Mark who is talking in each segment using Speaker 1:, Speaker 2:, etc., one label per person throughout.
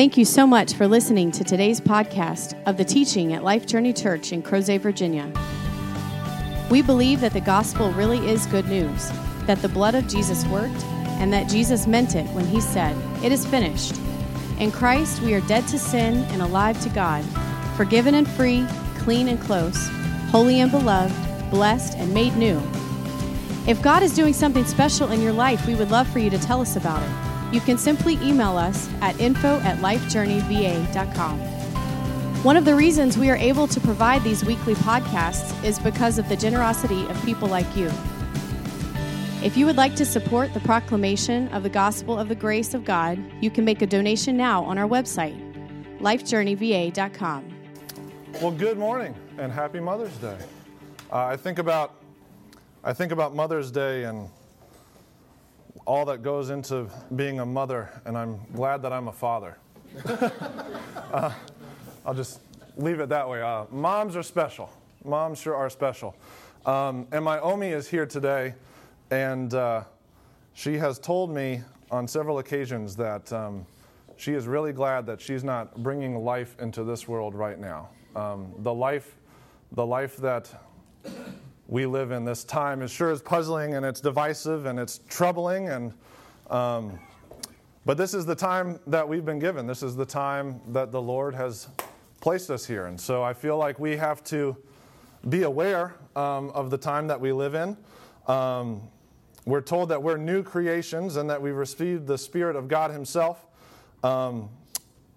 Speaker 1: Thank you so much for listening to today's podcast of the teaching at Life Journey Church in Crozet, Virginia. We believe that the gospel really is good news, that the blood of Jesus worked, and that Jesus meant it when he said, It is finished. In Christ, we are dead to sin and alive to God, forgiven and free, clean and close, holy and beloved, blessed and made new. If God is doing something special in your life, we would love for you to tell us about it you can simply email us at info at lifejourneyva.com. One of the reasons we are able to provide these weekly podcasts is because of the generosity of people like you. If you would like to support the proclamation of the gospel of the grace of God, you can make a donation now on our website, lifejourneyva.com.
Speaker 2: Well, good morning and happy Mother's Day. Uh, I think about I think about Mother's Day and all that goes into being a mother, and I'm glad that I'm a father. uh, I'll just leave it that way. Uh, moms are special. Moms sure are special. Um, and my Omi is here today, and uh, she has told me on several occasions that um, she is really glad that she's not bringing life into this world right now. Um, the life, the life that we live in this time. Is sure is puzzling and it's divisive and it's troubling and um, but this is the time that we've been given. This is the time that the lord has placed us here. And so i feel like we have to be aware um, of the time that we live in. Um, we're told that we're new creations and that we've received the spirit of god himself. Um,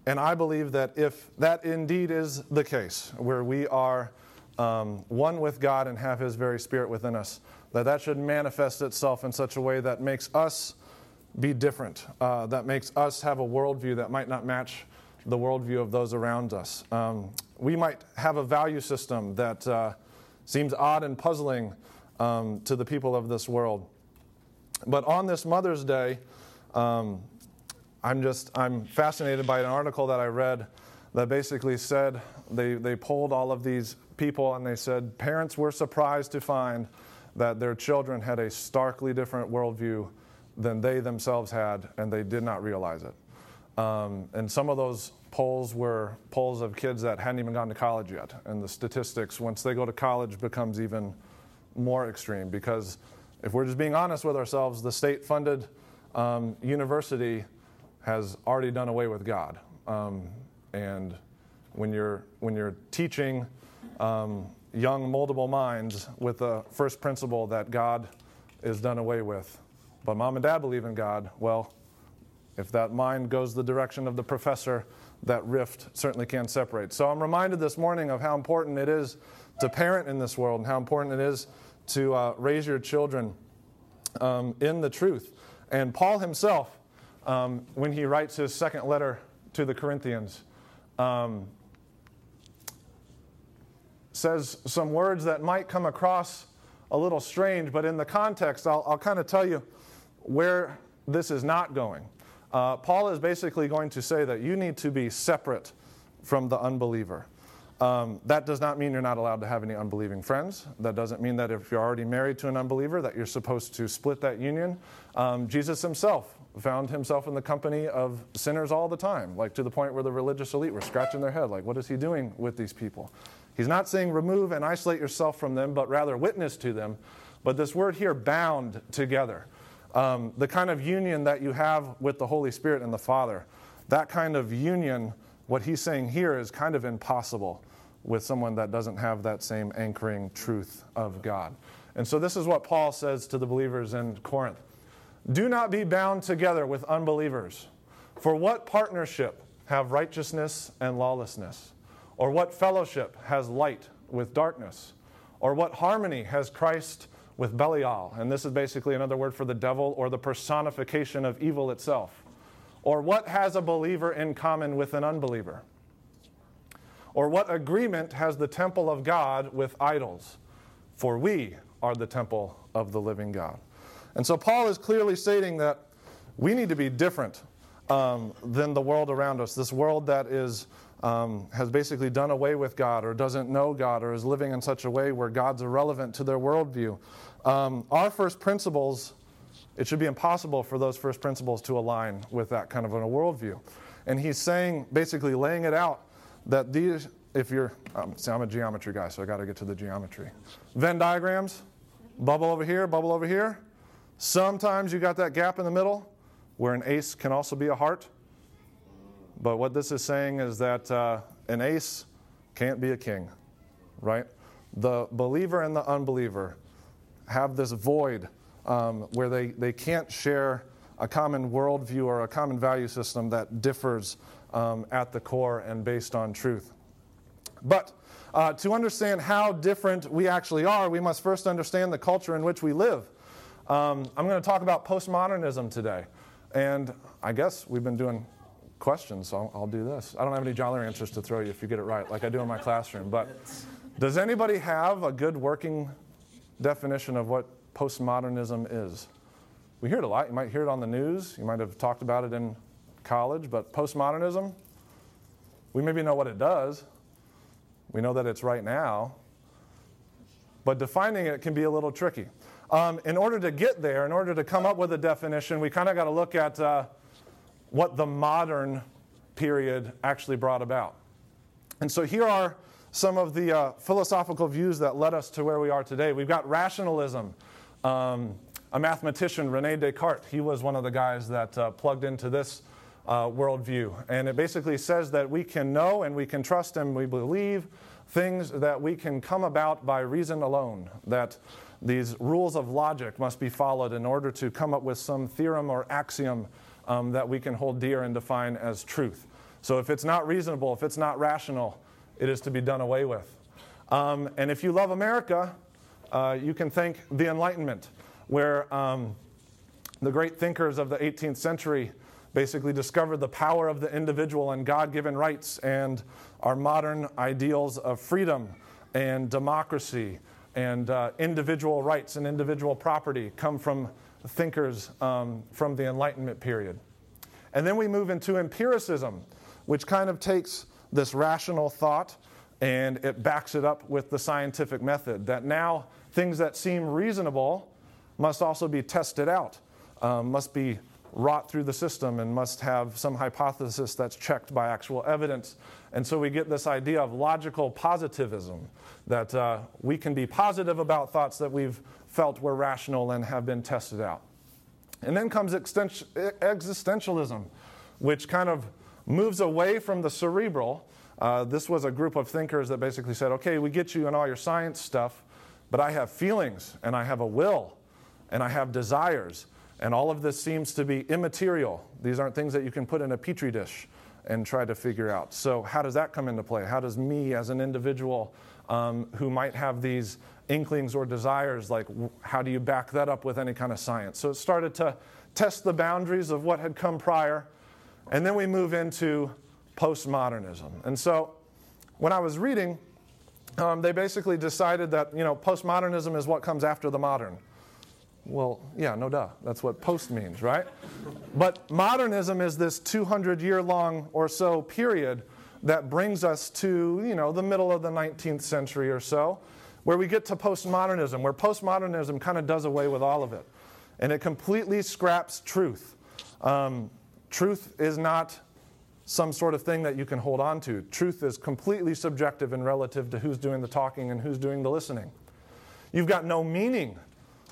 Speaker 2: and i believe that if that indeed is the case where we are um, one with God and have His very Spirit within us. That that should manifest itself in such a way that makes us be different, uh, that makes us have a worldview that might not match the worldview of those around us. Um, we might have a value system that uh, seems odd and puzzling um, to the people of this world. But on this Mother's Day, um, I'm just I'm fascinated by an article that I read that basically said they, they polled all of these people and they said parents were surprised to find that their children had a starkly different worldview than they themselves had, and they did not realize it. Um, and some of those polls were polls of kids that hadn't even gone to college yet. And the statistics, once they go to college, becomes even more extreme because if we're just being honest with ourselves, the state funded um, university has already done away with God. Um, and when you're, when you're teaching um, young, moldable minds with the first principle that God is done away with. But mom and dad believe in God. Well, if that mind goes the direction of the professor, that rift certainly can't separate. So I'm reminded this morning of how important it is to parent in this world and how important it is to uh, raise your children um, in the truth. And Paul himself, um, when he writes his second letter to the Corinthians, um, says some words that might come across a little strange, but in the context, I'll, I'll kind of tell you where this is not going. Uh, Paul is basically going to say that you need to be separate from the unbeliever. Um, that does not mean you're not allowed to have any unbelieving friends. That doesn't mean that if you're already married to an unbeliever, that you're supposed to split that union. Um, Jesus himself found himself in the company of sinners all the time, like to the point where the religious elite were scratching their head, like, what is he doing with these people? He's not saying remove and isolate yourself from them, but rather witness to them. But this word here, bound together, um, the kind of union that you have with the Holy Spirit and the Father, that kind of union, what he's saying here is kind of impossible with someone that doesn't have that same anchoring truth of God. And so this is what Paul says to the believers in Corinth Do not be bound together with unbelievers. For what partnership have righteousness and lawlessness? Or what fellowship has light with darkness? Or what harmony has Christ with Belial? And this is basically another word for the devil or the personification of evil itself. Or what has a believer in common with an unbeliever? Or what agreement has the temple of God with idols? For we are the temple of the living God. And so Paul is clearly stating that we need to be different um, than the world around us, this world that is um, has basically done away with God or doesn't know God or is living in such a way where God's irrelevant to their worldview. Um, our first principles it should be impossible for those first principles to align with that kind of a worldview. And he's saying, basically laying it out, that these, if you're, um, see, I'm a geometry guy, so I got to get to the geometry. Venn diagrams, bubble over here, bubble over here. Sometimes you got that gap in the middle where an ace can also be a heart. But what this is saying is that uh, an ace can't be a king, right? The believer and the unbeliever have this void um, where they, they can't share a common worldview or a common value system that differs um, at the core and based on truth. But uh, to understand how different we actually are, we must first understand the culture in which we live. Um, I'm going to talk about postmodernism today. And I guess we've been doing questions, so I'll, I'll, do this. I don't have any Jolly Ranchers to throw you if you get it right, like I do in my classroom. But does anybody have a good working definition of what postmodernism is? We hear it a lot. You might hear it on the news. You might have talked about it in college. But postmodernism, we maybe know what it does. We know that it's right now. But defining it can be a little tricky. Um, in order to get there, in order to come up with a definition, we kind of got to look at uh, what the modern period actually brought about. And so here are some of the uh, philosophical views that led us to where we are today. We've got rationalism. Um, a mathematician, Rene Descartes, he was one of the guys that uh, plugged into this uh, worldview. And it basically says that we can know and we can trust and we believe things that we can come about by reason alone. That these rules of logic must be followed in order to come up with some theorem or axiom um, that we can hold dear and define as truth. So if it's not reasonable, if it's not rational, it is to be done away with. Um, and if you love America, uh, you can thank the Enlightenment where um, the great thinkers of the 18th century basically discovered the power of the individual and God given rights and our modern ideals of freedom and democracy and uh, individual rights and individual property come from thinkers um, from the Enlightenment period. And then we move into empiricism, which kind of takes this rational thought and it backs it up with the scientific method. That now things that seem reasonable must also be tested out, um, must be wrought through the system, and must have some hypothesis that's checked by actual evidence. And so we get this idea of logical positivism that uh, we can be positive about thoughts that we've felt were rational and have been tested out. And then comes existentialism, which kind of moves away from the cerebral. Uh, this was a group of thinkers that basically said, okay, we get you in all your science stuff, but I have feelings and I have a will and I have desires. And all of this seems to be immaterial. These aren't things that you can put in a petri dish and try to figure out. So, how does that come into play? How does me as an individual um, who might have these inklings or desires, like how do you back that up with any kind of science? So, it started to test the boundaries of what had come prior. And then we move into postmodernism. And so, when I was reading, um, they basically decided that you know postmodernism is what comes after the modern. Well, yeah, no duh. That's what post means, right? But modernism is this 200 year long or so period that brings us to, you know, the middle of the 19th century or so, where we get to postmodernism, where postmodernism kind of does away with all of it. And it completely scraps truth. Um, truth is not some sort of thing that you can hold on to. Truth is completely subjective and relative to who's doing the talking and who's doing the listening. You've got no meaning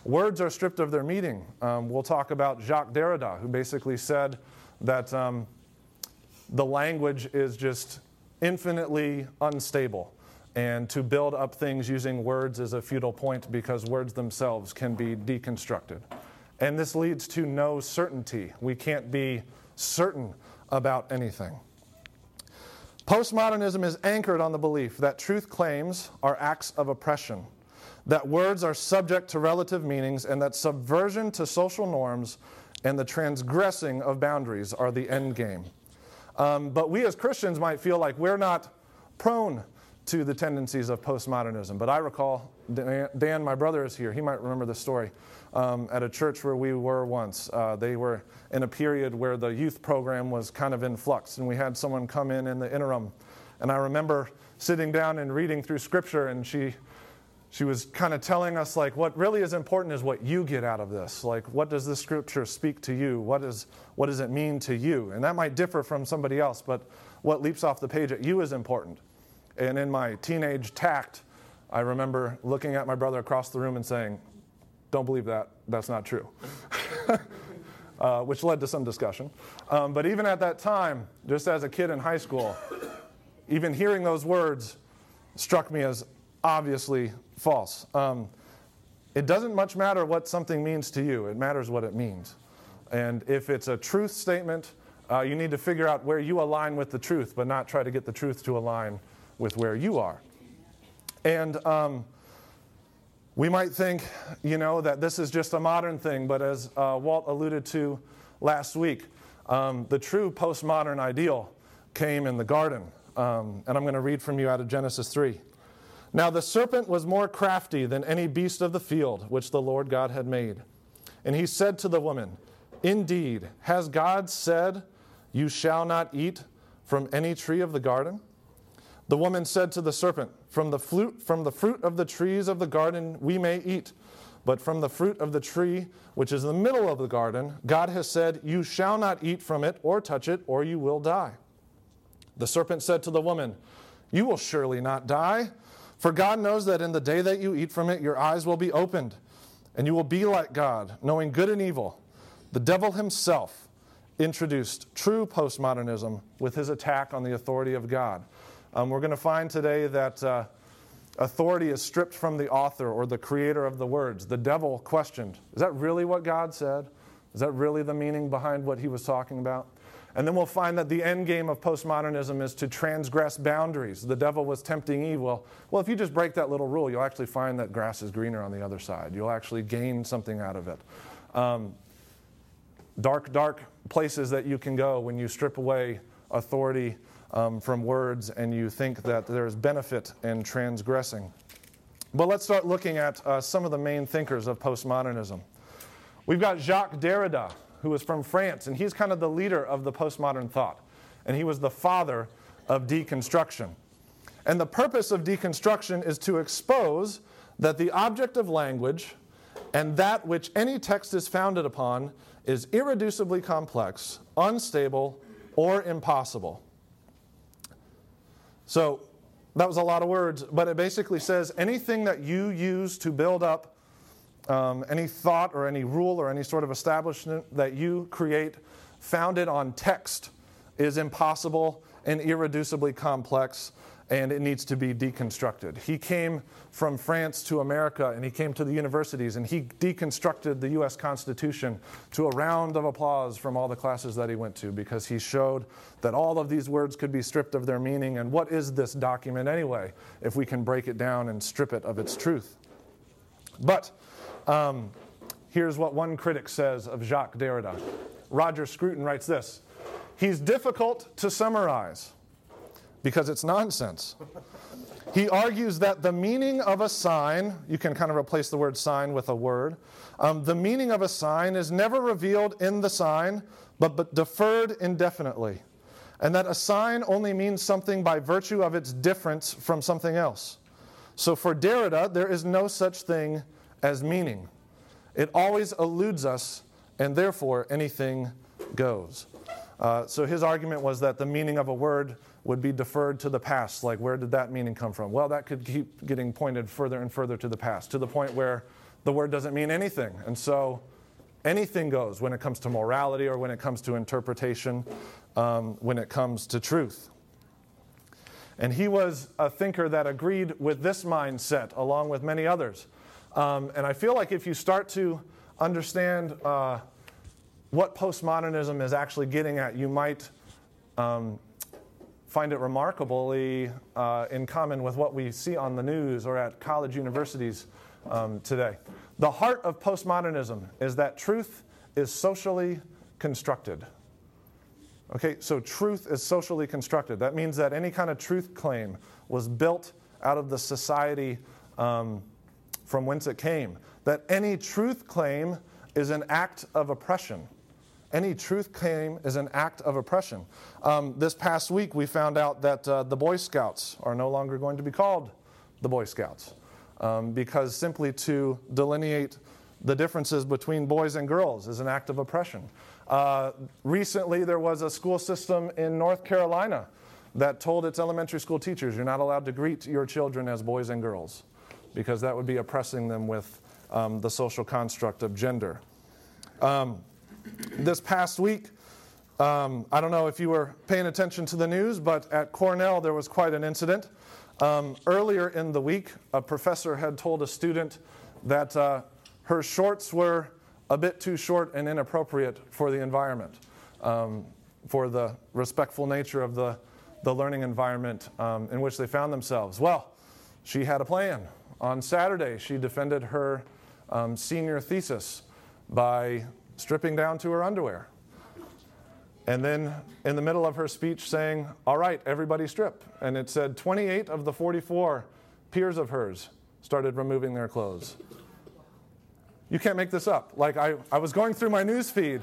Speaker 2: Words are stripped of their meaning. Um, we'll talk about Jacques Derrida, who basically said that um, the language is just infinitely unstable. And to build up things using words is a futile point because words themselves can be deconstructed. And this leads to no certainty. We can't be certain about anything. Postmodernism is anchored on the belief that truth claims are acts of oppression that words are subject to relative meanings, and that subversion to social norms and the transgressing of boundaries are the end game. Um, but we as Christians might feel like we're not prone to the tendencies of postmodernism. But I recall, Dan, my brother is here, he might remember the story. Um, at a church where we were once, uh, they were in a period where the youth program was kind of in flux, and we had someone come in in the interim. And I remember sitting down and reading through scripture, and she she was kind of telling us like what really is important is what you get out of this. Like what does this scripture speak to you? What, is, what does it mean to you? And that might differ from somebody else but what leaps off the page at you is important. And in my teenage tact i remember looking at my brother across the room and saying don't believe that. That's not true. Uh, which led to some discussion. Um, but even at that time just as a kid in high school even hearing those words struck me as obviously false. Um, it doesn't much matter what something means to you, it matters what it means. And if it's a truth statement, uh, you need to figure out where you align with the truth, but not try to get the truth to align with where you are. And um, we might think, you know, that this is just a modern thing, but as uh, Walt alluded to last week, um, the true postmodern ideal came in the garden. Um, and I'm going to read from you out of Genesis 3. Now the serpent was more crafty than any beast of the field which the Lord God had made. And he said to the woman, Indeed, has God said, You shall not eat from any tree of the garden? The woman said to the serpent, From the, fruit, from the fruit of the trees of the garden we may eat, but from the fruit of the tree which is in the middle of the garden, God has said, You shall not eat from it or touch it, or you will die. The serpent said to the woman, You will surely not die. For God knows that in the day that you eat from it, your eyes will be opened, and you will be like God, knowing good and evil. The devil himself introduced true postmodernism with his attack on the authority of God. Um, we're going to find today that uh, authority is stripped from the author or the creator of the words. The devil questioned Is that really what God said? Is that really the meaning behind what he was talking about? And then we'll find that the end game of postmodernism is to transgress boundaries. The devil was tempting Eve. Well, well, if you just break that little rule, you'll actually find that grass is greener on the other side. You'll actually gain something out of it. Um, dark, dark places that you can go when you strip away authority um, from words and you think that there's benefit in transgressing. But let's start looking at uh, some of the main thinkers of postmodernism. We've got Jacques Derrida, who was from France, and he's kind of the leader of the postmodern thought. And he was the father of deconstruction. And the purpose of deconstruction is to expose that the object of language and that which any text is founded upon is irreducibly complex, unstable, or impossible. So, that was a lot of words, but it basically says anything that you use to build up um, any thought or any rule or any sort of establishment that you create founded on text is impossible and irreducibly complex and it needs to be deconstructed. He came from France to America and he came to the universities and he deconstructed the US Constitution to a round of applause from all the classes that he went to because he showed that all of these words could be stripped of their meaning and what is this document anyway if we can break it down and strip it of its truth. But um, here's what one critic says of Jacques Derrida. Roger Scruton writes this He's difficult to summarize because it's nonsense. He argues that the meaning of a sign, you can kind of replace the word sign with a word, um, the meaning of a sign is never revealed in the sign, but, but deferred indefinitely. And that a sign only means something by virtue of its difference from something else. So for Derrida, there is no such thing as meaning. It always eludes us, and therefore anything goes. Uh, so his argument was that the meaning of a word would be deferred to the past. Like, where did that meaning come from? Well, that could keep getting pointed further and further to the past, to the point where the word doesn't mean anything. And so anything goes when it comes to morality or when it comes to interpretation, um, when it comes to truth. And he was a thinker that agreed with this mindset, along with many others. Um, and I feel like if you start to understand uh, what postmodernism is actually getting at, you might um, find it remarkably uh, in common with what we see on the news or at college universities um, today. The heart of postmodernism is that truth is socially constructed. Okay, so truth is socially constructed. That means that any kind of truth claim was built out of the society um, from whence it came. That any truth claim is an act of oppression. Any truth claim is an act of oppression. Um, this past week, we found out that uh, the Boy Scouts are no longer going to be called the Boy Scouts. um, because simply to delineate the differences between boys and girls is an act of oppression. Uh, recently, there was a school system in North Carolina that told its elementary school teachers you're not allowed to greet your children as boys and girls because that would be oppressing them with um, the social construct of gender. Um, this past week, um, I don't know if you were paying attention to the news, but at Cornell there was quite an incident. Um, earlier in the week, a professor had told a student that uh, her shorts were a bit too short and inappropriate for the environment, um, for the respectful nature of the, the learning environment um, in which they found themselves. Well, she had a plan. On Saturday, she defended her um, senior thesis by stripping down to her underwear. And then in the middle of her speech, saying, All right, everybody strip. And it said 28 of the 44 peers of hers started removing their clothes. You can't make this up. Like, I, I was going through my news feed.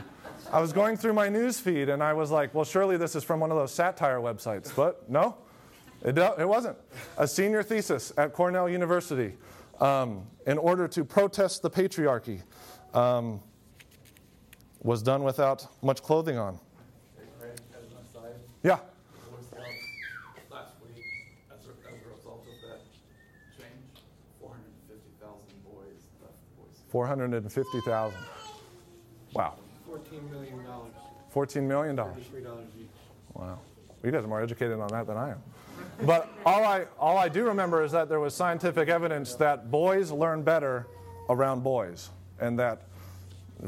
Speaker 2: I was going through my news feed and I was like, well, surely this is from one of those satire websites. But no, it, it wasn't. A senior thesis at Cornell University um, in order to protest the patriarchy um, was done without much clothing on. Yeah.
Speaker 3: Last week, as a, a result of that change, 450,000 boys left the Boy Scouts.
Speaker 2: 450,000. Wow.
Speaker 3: $14 million,
Speaker 2: $14 million.
Speaker 3: $33.
Speaker 2: Wow. You guys are more educated on that than I am. But all I, all I do remember is that there was scientific evidence that boys learn better around boys. And that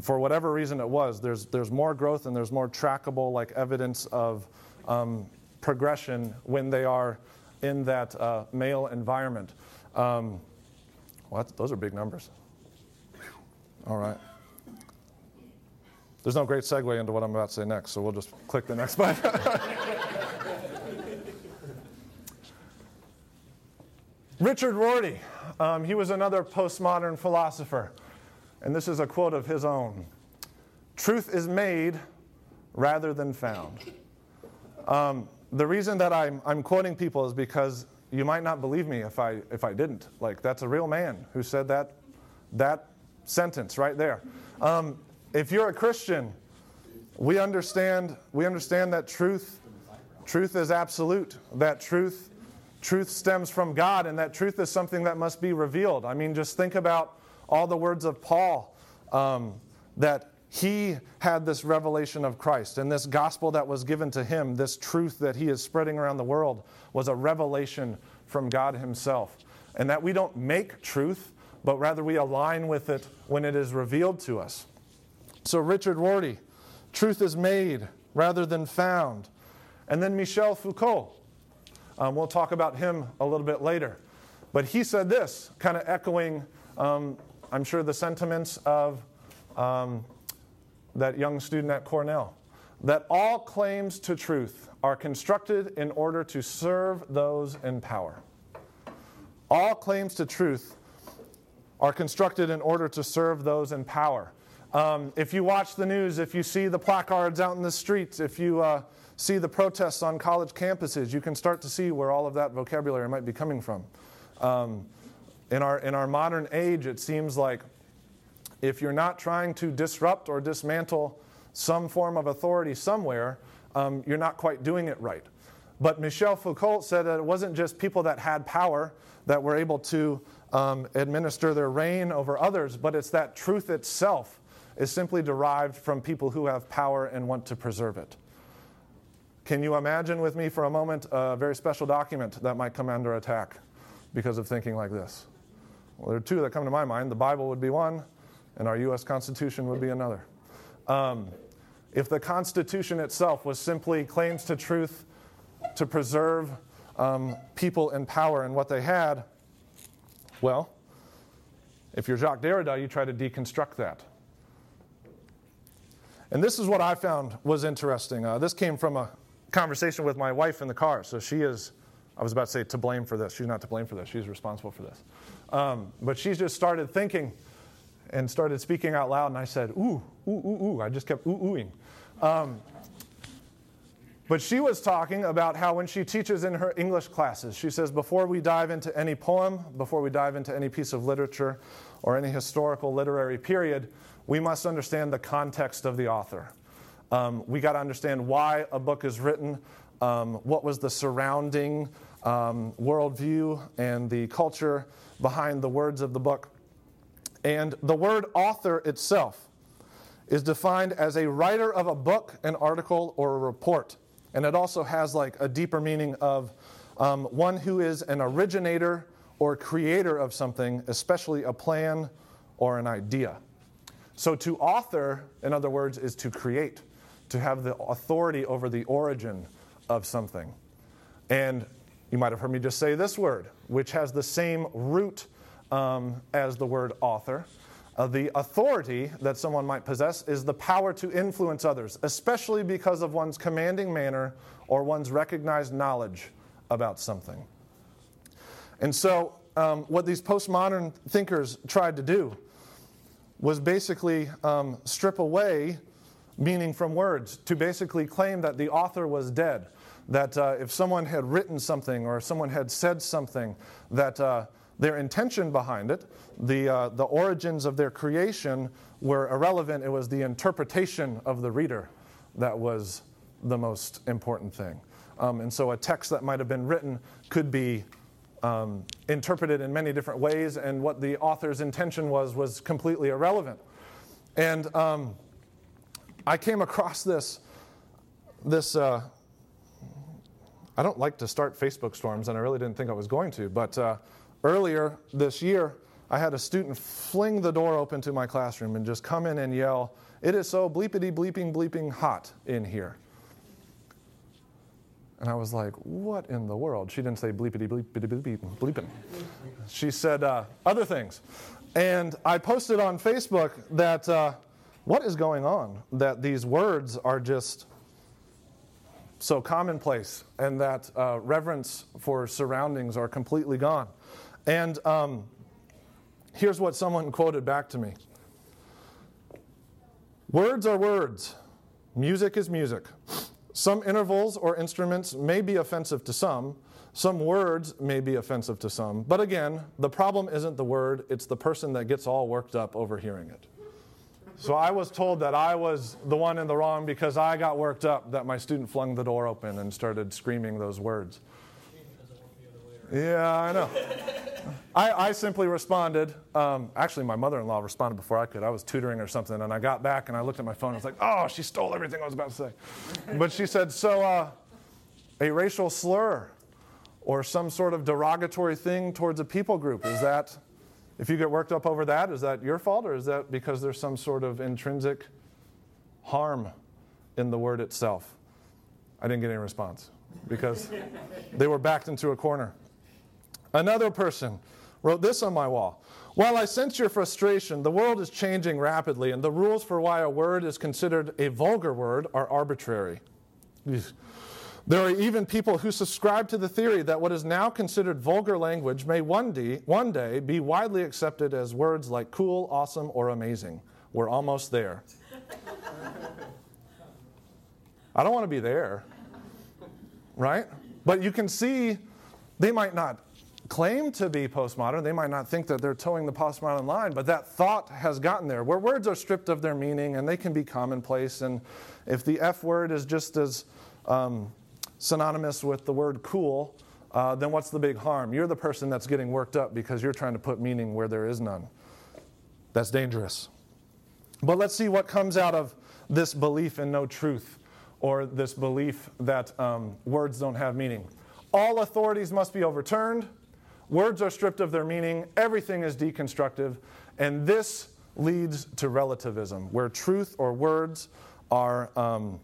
Speaker 2: for whatever reason it was, there's, there's more growth and there's more trackable like evidence of um, progression when they are in that uh, male environment. Um, well, those are big numbers. All right. There's no great segue into what I'm about to say next, so we'll just click the next button. Richard Rorty, um, he was another postmodern philosopher, and this is a quote of his own Truth is made rather than found. Um, the reason that I'm, I'm quoting people is because you might not believe me if I, if I didn't. Like, that's a real man who said that, that sentence right there. Um, if you're a Christian, we understand, we understand that truth, truth is absolute, that truth, truth stems from God, and that truth is something that must be revealed. I mean, just think about all the words of Paul um, that he had this revelation of Christ, and this gospel that was given to him, this truth that he is spreading around the world, was a revelation from God Himself. And that we don't make truth, but rather we align with it when it is revealed to us. So, Richard Rorty, truth is made rather than found. And then Michel Foucault. Um, we'll talk about him a little bit later. But he said this, kind of echoing, um, I'm sure, the sentiments of um, that young student at Cornell that all claims to truth are constructed in order to serve those in power. All claims to truth are constructed in order to serve those in power. Um, if you watch the news, if you see the placards out in the streets, if you uh, see the protests on college campuses, you can start to see where all of that vocabulary might be coming from. Um, in, our, in our modern age, it seems like if you're not trying to disrupt or dismantle some form of authority somewhere, um, you're not quite doing it right. But Michel Foucault said that it wasn't just people that had power that were able to um, administer their reign over others, but it's that truth itself is simply derived from people who have power and want to preserve it. Can you imagine with me for a moment a very special document that might come under attack because of thinking like this? Well, there are two that come to my mind. The Bible would be one, and our U.S. Constitution would be another. Um, if the Constitution itself was simply claims to truth to preserve um, people in power and what they had, well, if you're Jacques Derrida, you try to deconstruct that. And this is what I found was interesting. Uh, this came from a conversation with my wife in the car. So she is, I was about to say, to blame for this. She's not to blame for this. She's responsible for this. Um, but she just started thinking and started speaking out loud, and I said, ooh, ooh, ooh, ooh. I just kept ooh, oohing. Um, But she was talking about how when she teaches in her English classes, she says, before we dive into any poem, before we dive into any piece of literature or any historical literary period, we must understand the context of the author. Um, we got to understand why a book is written, um, what was the surrounding um, worldview and the culture behind the words of the book. And the word author itself is defined as a writer of a book, an article, or a report. And it also has like a deeper meaning of um, one who is an originator or creator of something, especially a plan or an idea. So to author, in other words, is to create, to have the authority over the origin of something. And you might have heard me just say this word, which has the same root um, as the word author. Uh, the authority that someone might possess is the power to influence others, especially because of one's commanding manner or one's recognized knowledge about something. And so, um, what these postmodern thinkers tried to do was basically um, strip away meaning from words, to basically claim that the author was dead. That uh, if someone had written something or someone had said something, that uh, their intention behind it, the, uh, the origins of their creation were irrelevant. It was the interpretation of the reader that was the most important thing. Um, and so a text that might have been written could be um, interpreted in many different ways, and what the author's intention was was completely irrelevant. And um, I came across this. This uh, I don't like to start Facebook storms, and I really didn't think I was going to. But uh, earlier this year, I had a student fling the door open to my classroom and just come in and yell, "It is so bleepity bleeping bleeping hot in here." And I was like, what in the world? She didn't say bleepity bleepity bleeping. bleeping. She said uh, other things. And I posted on Facebook that uh, what is going on? That these words are just so commonplace and that uh, reverence for surroundings are completely gone. And um, here's what someone quoted back to me Words are words, music is music. Some intervals or instruments may be offensive to some. Some words may be offensive to some. But again, the problem isn't the word, it's the person that gets all worked up over hearing it. So I was told that I was the one in the wrong because I got worked up that my student flung the door open and started screaming those words. Yeah, I know. I, I, simply responded. Um, actually, my mother in law responded before I could. I was tutoring or something, and I got back and I looked at my phone. I was like, oh, she stole everything I was about to say. But she said, so uh, a racial slur or some sort of derogatory thing towards a people group, is that, if you get worked up over that, is that your fault or is that because there's some sort of intrinsic harm in the word itself? I didn't get any response because they were backed into a corner. Another person wrote this on my wall. While I sense your frustration, the world is changing rapidly, and the rules for why a word is considered a vulgar word are arbitrary. There are even people who subscribe to the theory that what is now considered vulgar language may one day, one day be widely accepted as words like cool, awesome, or amazing. We're almost there. I don't want to be there, right? But you can see they might not claim to be postmodern. They might not think that they're toeing the postmodern line, but that thought has gotten there, where words are stripped of their meaning and they can be commonplace. And if the F word is just as um, synonymous with the word cool, uh, then what's the big harm? You're the person that's getting worked up because you're trying to put meaning where there is none. That's dangerous. But let's see what comes out of this belief in no truth or this belief that um, words don't have meaning. All authorities must be overturned. Words are stripped of their meaning, everything is deconstructive, and this leads to relativism, where truth or words are um,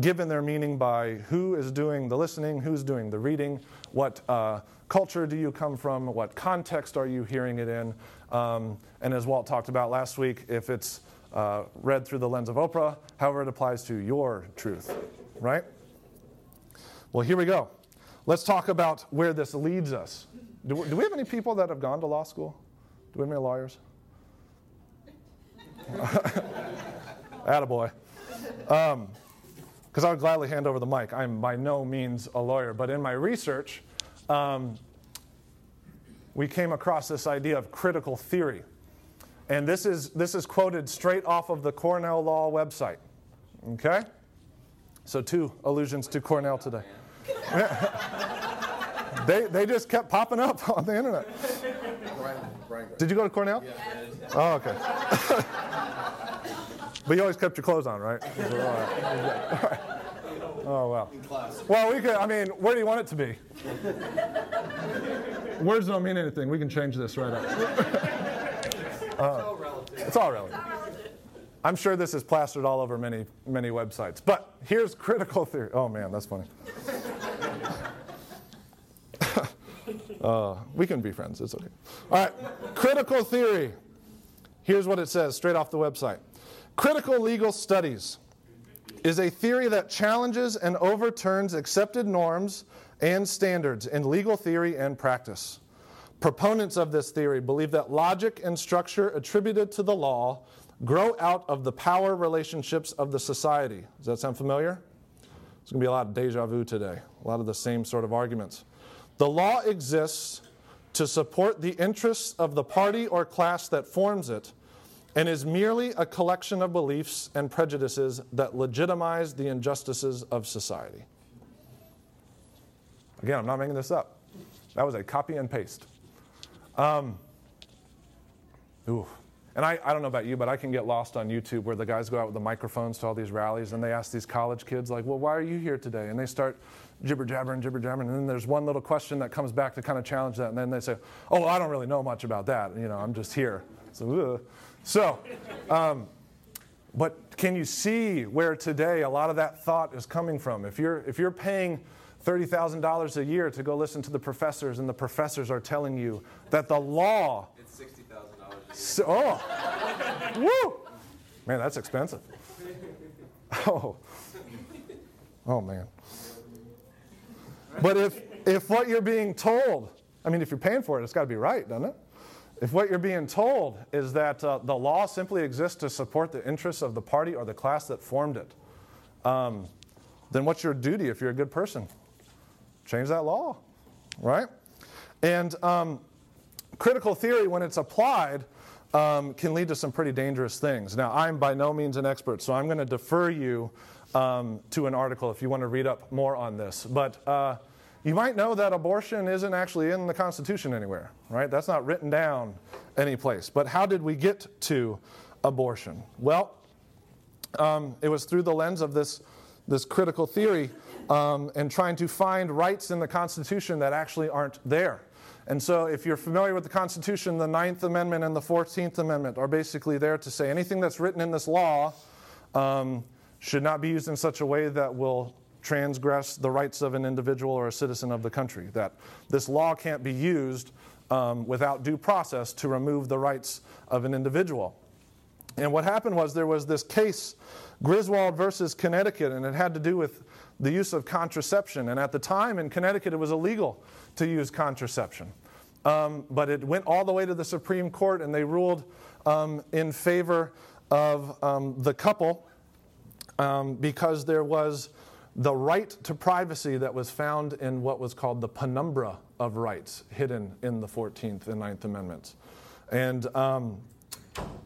Speaker 2: given their meaning by who is doing the listening, who's doing the reading, what uh, culture do you come from, what context are you hearing it in. Um, and as Walt talked about last week, if it's uh, read through the lens of Oprah, however it applies to your truth, right? Well, here we go. Let's talk about where this leads us. Do, do we have any people that have gone to law school? Do we have any lawyers? Attaboy. Um, because I would gladly hand over the mic. I'm by no means a lawyer, but in my research, um, we came across this idea of critical theory. And this is, this is quoted straight off of the Cornell Law website. Okay? So, two allusions to Cornell today. they, they just kept popping up on the internet. Did you go to Cornell? Oh, okay. but you always kept your clothes on, right? Oh, well. Well, we could, I mean, where do you want it to be? Words don't mean anything. We can change this right up. Uh, it's all relative. I'm sure this is plastered all over many, many websites. But here's critical theory. Oh, man, that's funny. uh, we can be friends. It's okay. All right. Critical theory. Here's what it says straight off the website Critical legal studies is a theory that challenges and overturns accepted norms and standards in legal theory and practice. Proponents of this theory believe that logic and structure attributed to the law grow out of the power relationships of the society. Does that sound familiar? There's going to be a lot of deja vu today, a lot of the same sort of arguments. The law exists to support the interests of the party or class that forms it and is merely a collection of beliefs and prejudices that legitimize the injustices of society. Again, I'm not making this up. That was a copy and paste. Um, ooh. And I, I don't know about you, but I can get lost on YouTube where the guys go out with the microphones to all these rallies and they ask these college kids, like, well, why are you here today? And they start jibber jabbering, jibber jabbering. And then there's one little question that comes back to kind of challenge that. And then they say, oh, I don't really know much about that. You know, I'm just here. So, so um, but can you see where today a lot of that thought is coming from? If you're, if you're paying $30,000 a year to go listen to the professors, and the professors are telling you that the law.
Speaker 3: It's $60,000
Speaker 2: So, oh, woo! Man, that's expensive. Oh, oh man. But if, if what you're being told, I mean, if you're paying for it, it's got to be right, doesn't it? If what you're being told is that uh, the law simply exists to support the interests of the party or the class that formed it, um, then what's your duty if you're a good person? Change that law, right? And um, critical theory, when it's applied, um, can lead to some pretty dangerous things. Now, I'm by no means an expert, so I'm going to defer you um, to an article if you want to read up more on this. But uh, you might know that abortion isn't actually in the Constitution anywhere, right? That's not written down anyplace. But how did we get to abortion? Well, um, it was through the lens of this, this critical theory um, and trying to find rights in the Constitution that actually aren't there. And so, if you're familiar with the Constitution, the Ninth Amendment and the Fourteenth Amendment are basically there to say anything that's written in this law um, should not be used in such a way that will transgress the rights of an individual or a citizen of the country. That this law can't be used um, without due process to remove the rights of an individual. And what happened was there was this case, Griswold versus Connecticut, and it had to do with the use of contraception. And at the time in Connecticut, it was illegal to use contraception. Um, but it went all the way to the Supreme Court, and they ruled um, in favor of um, the couple um, because there was the right to privacy that was found in what was called the penumbra of rights hidden in the 14th and 9th Amendments. And um,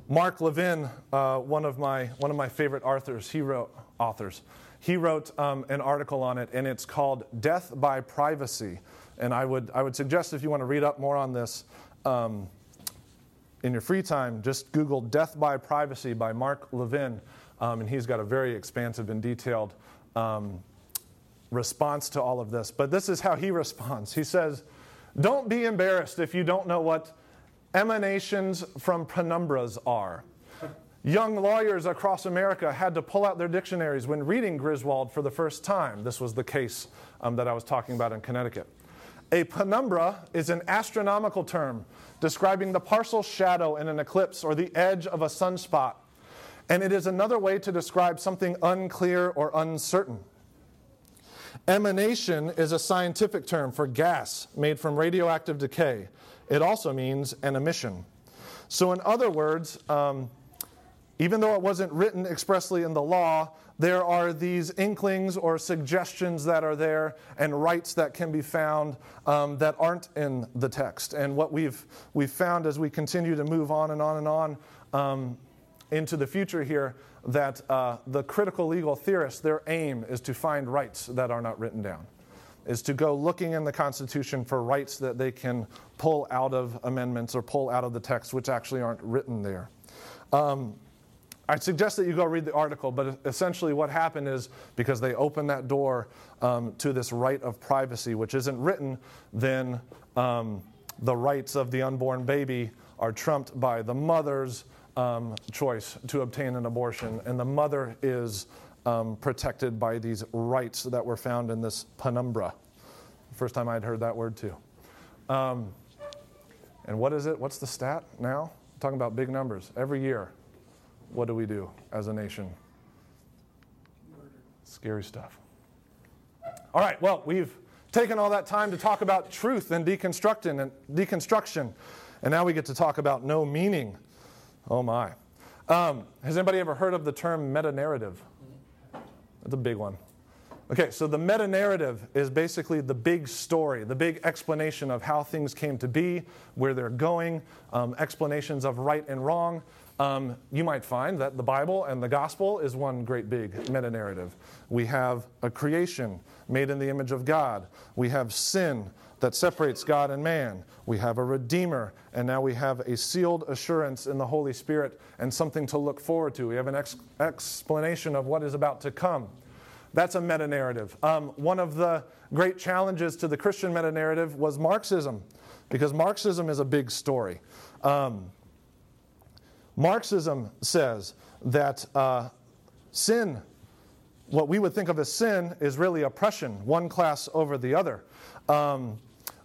Speaker 2: Mark Levin, uh, one, of my, one of my favorite authors, he wrote, authors, he wrote um, an article on it, and it's called Death by Privacy. And I would, I would suggest if you want to read up more on this um, in your free time, just Google Death by Privacy by Mark Levin. Um, and he's got a very expansive and detailed um, response to all of this. But this is how he responds. He says, Don't be embarrassed if you don't know what emanations from penumbras are. Young lawyers across America had to pull out their dictionaries when reading Griswold for the first time. This was the case um, that I was talking about in Connecticut. A penumbra is an astronomical term describing the partial shadow in an eclipse or the edge of a sunspot. And it is another way to describe something unclear or uncertain. Emanation is a scientific term for gas made from radioactive decay. It also means an emission. So, in other words, um, even though it wasn't written expressly in the law, there are these inklings or suggestions that are there and rights that can be found um, that aren't in the text. And what we've, we've found as we continue to move on and on and on um, into the future here, that uh, the critical legal theorists, their aim is to find rights that are not written down, is to go looking in the Constitution for rights that they can pull out of amendments or pull out of the text, which actually aren't written there. Um, I suggest that you go read the article, but essentially what happened is because they opened that door um, to this right of privacy, which isn't written, then um, the rights of the unborn baby are trumped by the mother's um, choice to obtain an abortion, and the mother is um, protected by these rights that were found in this penumbra. First time I'd heard that word too. Um, and what is it? What's the stat now? I'm talking about big numbers. Every year, what do we do as a nation? Scary stuff. All right, well, we've taken all that time to talk about truth and deconstruction and deconstruction, and now we get to talk about no meaning. Oh my. Um, has anybody ever heard of the term meta narrative? That's a big one. Okay, so the meta narrative is basically the big story, the big explanation of how things came to be, where they're going, um, explanations of right and wrong, um, you might find that the Bible and the gospel is one great big meta narrative. We have a creation made in the image of God, we have sin that separates God and man, we have a redeemer, and now we have a sealed assurance in the Holy Spirit and something to look forward to. We have an ex- explanation of what is about to come. That's a meta narrative. Um, one of the great challenges to the Christian meta narrative was Marxism, because Marxism is a big story. Um, Marxism says that uh, sin, what we would think of as sin, is really oppression, one class over the other. Um,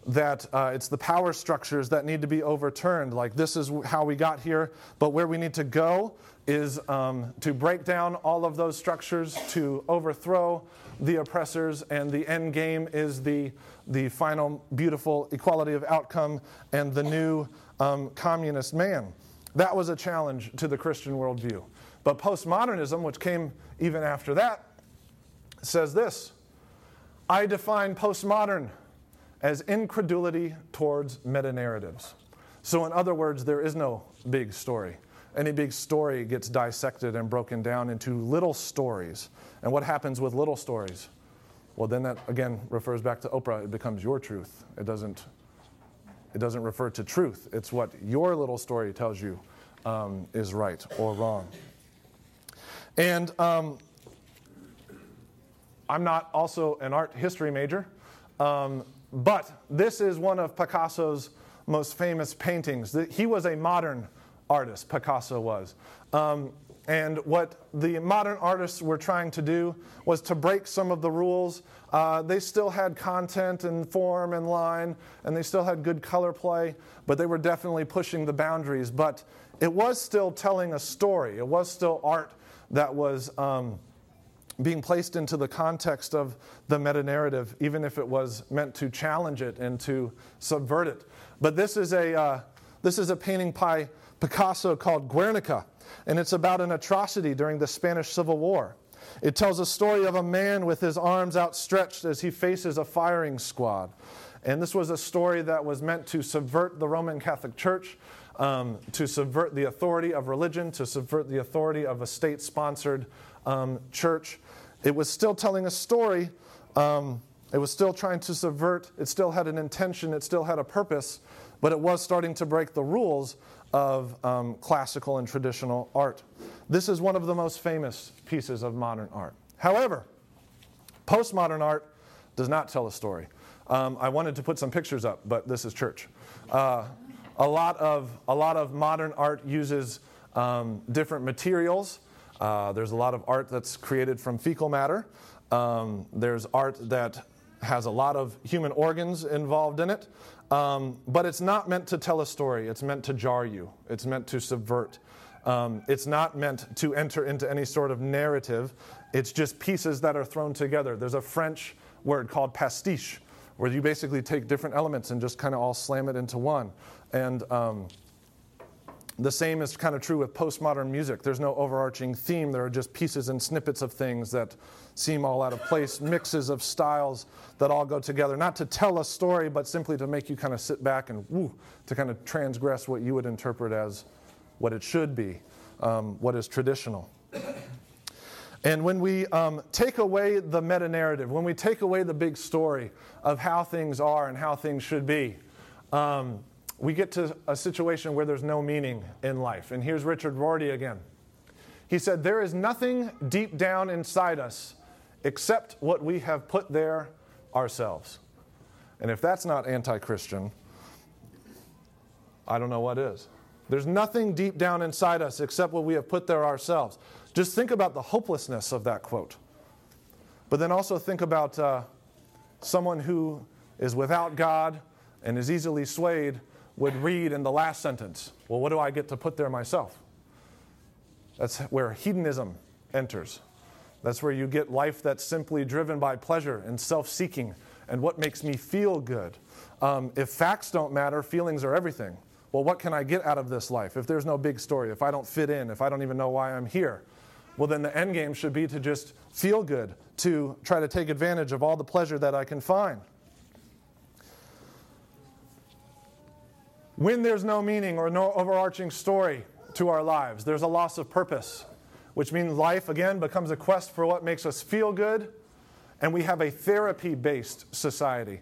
Speaker 2: that uh, it's the power structures that need to be overturned. Like, this is how we got here, but where we need to go is um, to break down all of those structures, to overthrow the oppressors, and the end game is the, the final beautiful equality of outcome and the new um, communist man. That was a challenge to the Christian worldview. But postmodernism, which came even after that, says this I define postmodern as incredulity towards meta narratives. So, in other words, there is no big story. Any big story gets dissected and broken down into little stories. And what happens with little stories? Well, then that again refers back to Oprah. It becomes your truth. It doesn't it doesn't refer to truth, it's what your little story tells you um, is right or wrong. And um, I'm not also an art history major, um, but this is one of Picasso's most famous paintings. He was a modern artist, Picasso was. Um, and what the modern artists were trying to do was to break some of the rules. Uh, they still had content and form and line, and they still had good color play, but they were definitely pushing the boundaries. But it was still telling a story, it was still art that was um, being placed into the context of the meta narrative, even if it was meant to challenge it and to subvert it. But this is a, uh, this is a painting by Picasso called Guernica and it's about an atrocity during the Spanish Civil War. It tells a story of a man with his arms outstretched as he faces a firing squad. And this was a story that was meant to subvert the Roman Catholic Church, um, to subvert the authority of religion, to subvert the authority of a state sponsored um, church. It was still telling a story. Um, it was still trying to subvert. It still had an intention. It still had a purpose. But it was starting to break the rules of um, classical and traditional art. This is one of the most famous pieces of modern art. However, postmodern art does not tell a story. Um, I wanted to put some pictures up, but this is church. Uh, a, lot of, a lot of modern art uses um, different materials. Uh, there's a lot of art that's created from fecal matter. Um, there's art that has a lot of human organs involved in it. Um, but it's not meant to tell a story. It's meant to jar you. It's meant to subvert. Um, it's not meant to enter into any sort of narrative. It's just pieces that are thrown together. There's a French word called pastiche, where you basically take different elements and just kind of all slam it into one. And um, the same is kind of true with postmodern music. There's no overarching theme. There are just pieces and snippets of things that seem all out of place, mixes of styles that all go together, not to tell a story, but simply to make you kind of sit back and woo, to kind of transgress what you would interpret as what it should be, um, what is traditional. And when we um, take away the meta narrative, when we take away the big story of how things are and how things should be, um, we get to a situation where there's no meaning in life. And here's Richard Rorty again. He said, There is nothing deep down inside us except what we have put there ourselves. And if that's not anti Christian, I don't know what is. There's nothing deep down inside us except what we have put there ourselves. Just think about the hopelessness of that quote. But then also think about uh, someone who is without God and is easily swayed would read in the last sentence, Well, what do I get to put there myself? That's where hedonism enters. That's where you get life that's simply driven by pleasure and self seeking and what makes me feel good. Um, if facts don't matter, feelings are everything. Well, what can I get out of this life? If there's no big story, if I don't fit in, if I don't even know why I'm here, well, then the end game should be to just feel good, to try to take advantage of all the pleasure that I can find. When there's no meaning or no overarching story to our lives, there's a loss of purpose, which means life, again, becomes a quest for what makes us feel good, and we have a therapy based society.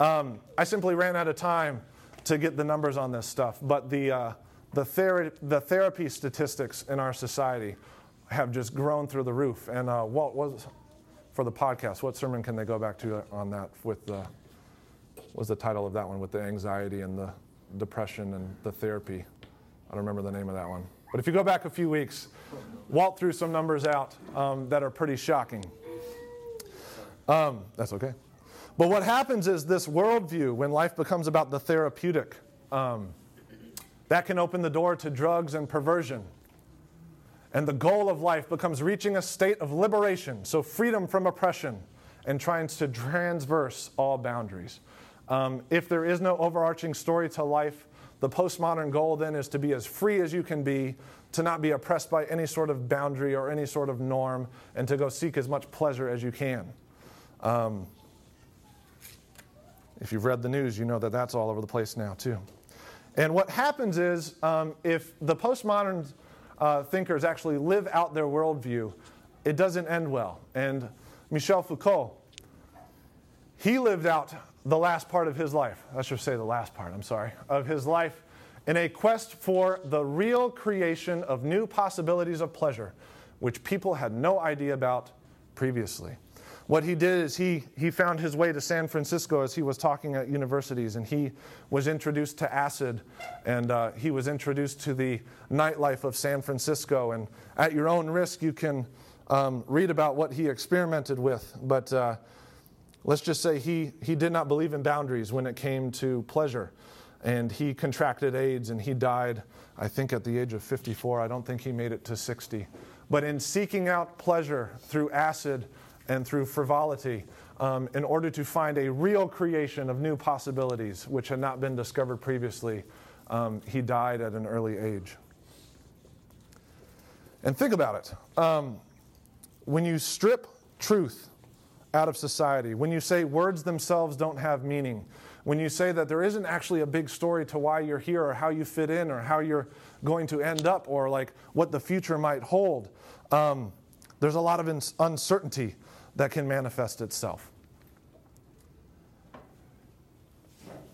Speaker 2: Um, I simply ran out of time to get the numbers on this stuff, but the, uh, the, the therapy statistics in our society have just grown through the roof. And uh, was for the podcast. What sermon can they go back to on that? With the was the title of that one with the anxiety and the depression and the therapy. I don't remember the name of that one. But if you go back a few weeks, Walt threw some numbers out um, that are pretty shocking. Um, that's okay. But what happens is this worldview, when life becomes about the therapeutic, um, that can open the door to drugs and perversion. And the goal of life becomes reaching a state of liberation, so freedom from oppression, and trying to transverse all boundaries. Um, if there is no overarching story to life, the postmodern goal then is to be as free as you can be, to not be oppressed by any sort of boundary or any sort of norm, and to go seek as much pleasure as you can. Um, if you've read the news, you know that that's all over the place now, too. And what happens is, um, if the postmodern uh, thinkers actually live out their worldview, it doesn't end well. And Michel Foucault, he lived out the last part of his life, I should say the last part, I'm sorry, of his life in a quest for the real creation of new possibilities of pleasure, which people had no idea about previously. What he did is he, he found his way to San Francisco as he was talking at universities, and he was introduced to acid, and uh, he was introduced to the nightlife of San Francisco. And at your own risk, you can um, read about what he experimented with. But uh, let's just say he, he did not believe in boundaries when it came to pleasure. And he contracted AIDS and he died, I think, at the age of 54. I don't think he made it to 60. But in seeking out pleasure through acid, and through frivolity um, in order to find a real creation of new possibilities which had not been discovered previously. Um, he died at an early age. And think about it. Um, when you strip truth out of society, when you say words themselves don't have meaning, when you say that there isn't actually a big story to why you're here or how you fit in or how you're going to end up or like what the future might hold, um, there's a lot of uncertainty that can manifest itself.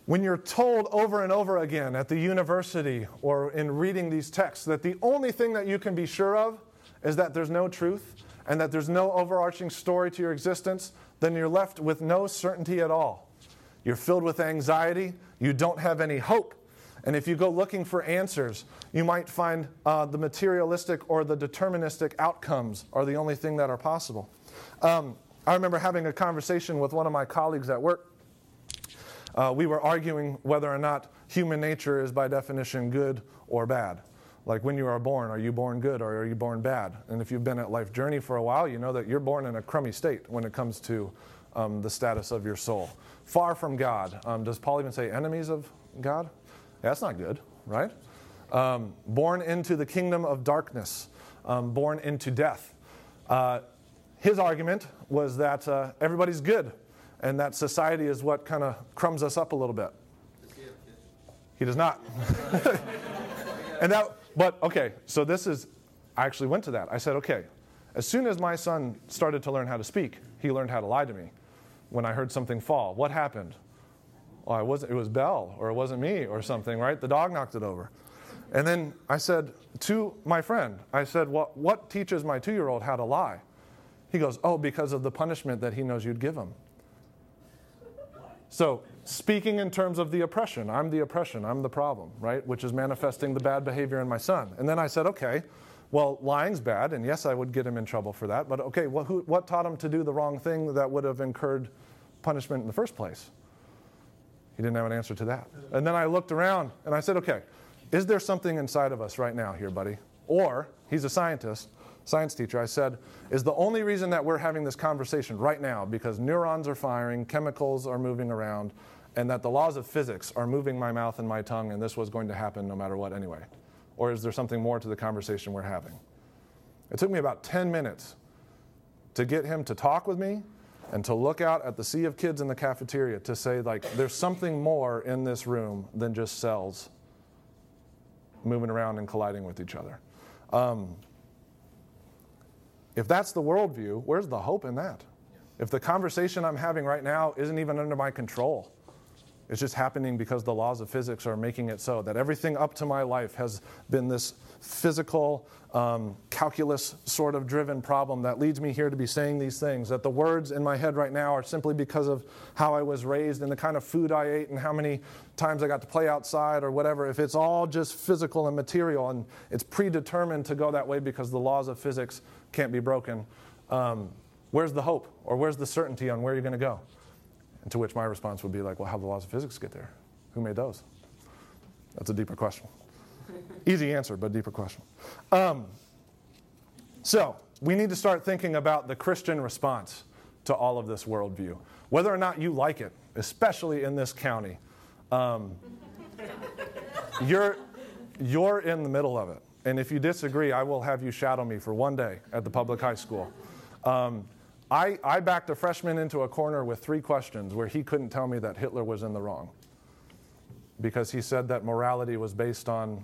Speaker 2: When you're told over and over again at the university or in reading these texts that the only thing that you can be sure of is that there's no truth and that there's no overarching story to your existence, then you're left with no certainty at all. You're filled with anxiety, you don't have any hope. And if you go looking for answers, you might find uh, the materialistic or the deterministic outcomes are the only thing that are possible. Um, I remember having a conversation with one of my colleagues at work. Uh, we were arguing whether or not human nature is by definition good or bad. Like when you are born, are you born good or are you born bad? And if you've been at life journey for a while, you know that you're born in a crummy state when it comes to um, the status of your soul. Far from God. Um, does Paul even say enemies of God? Yeah, that's not good, right? um, born into the kingdom of darkness, um, born into death. Uh, his argument was that uh, everybody's good and that society is what kind of crumbs us up a little bit. He does not. and that, but okay, so this is, I actually went to that. I said, okay, as soon as my son started to learn how to speak, he learned how to lie to me. When I heard something fall, what happened? I wasn't, it was Bell, or it wasn't me, or something, right? The dog knocked it over. And then I said to my friend, I said, well, What teaches my two year old how to lie? He goes, Oh, because of the punishment that he knows you'd give him. So, speaking in terms of the oppression, I'm the oppression, I'm the problem, right? Which is manifesting the bad behavior in my son. And then I said, okay, well, lying's bad, and yes, I would get him in trouble for that, but okay, well, who, what taught him to do the wrong thing that would have incurred punishment in the first place? He didn't have an answer to that. And then I looked around and I said, okay, is there something inside of us right now here, buddy? Or, he's a scientist, science teacher, I said, is the only reason that we're having this conversation right now because neurons are firing, chemicals are moving around, and that the laws of physics are moving my mouth and my tongue, and this was going to happen no matter what anyway? Or is there something more to the conversation we're having? It took me about 10 minutes to get him to talk with me and to look out at the sea of kids in the cafeteria to say, like, there's something more in this room than just cells moving around and colliding with each other. Um, if that's the worldview, where's the hope in that? If the conversation I'm having right now isn't even under my control, it's just happening because the laws of physics are making it so that everything up to my life has been this physical, um, calculus sort of driven problem that leads me here to be saying these things. That the words in my head right now are simply because of how I was raised and the kind of food I ate and how many times I got to play outside or whatever. If it's all just physical and material and it's predetermined to go that way because the laws of physics can't be broken, um, where's the hope or where's the certainty on where you're going to go? And to which my response would be like, well, how do the laws of physics get there? Who made those? That's a deeper question. Easy answer, but deeper question. Um, so, we need to start thinking about the Christian response to all of this worldview, whether or not you like it, especially in this county. Um, you're, you're in the middle of it. And if you disagree, I will have you shadow me for one day at the public high school. Um, I, I backed a freshman into a corner with three questions where he couldn't tell me that Hitler was in the wrong because he said that morality was based on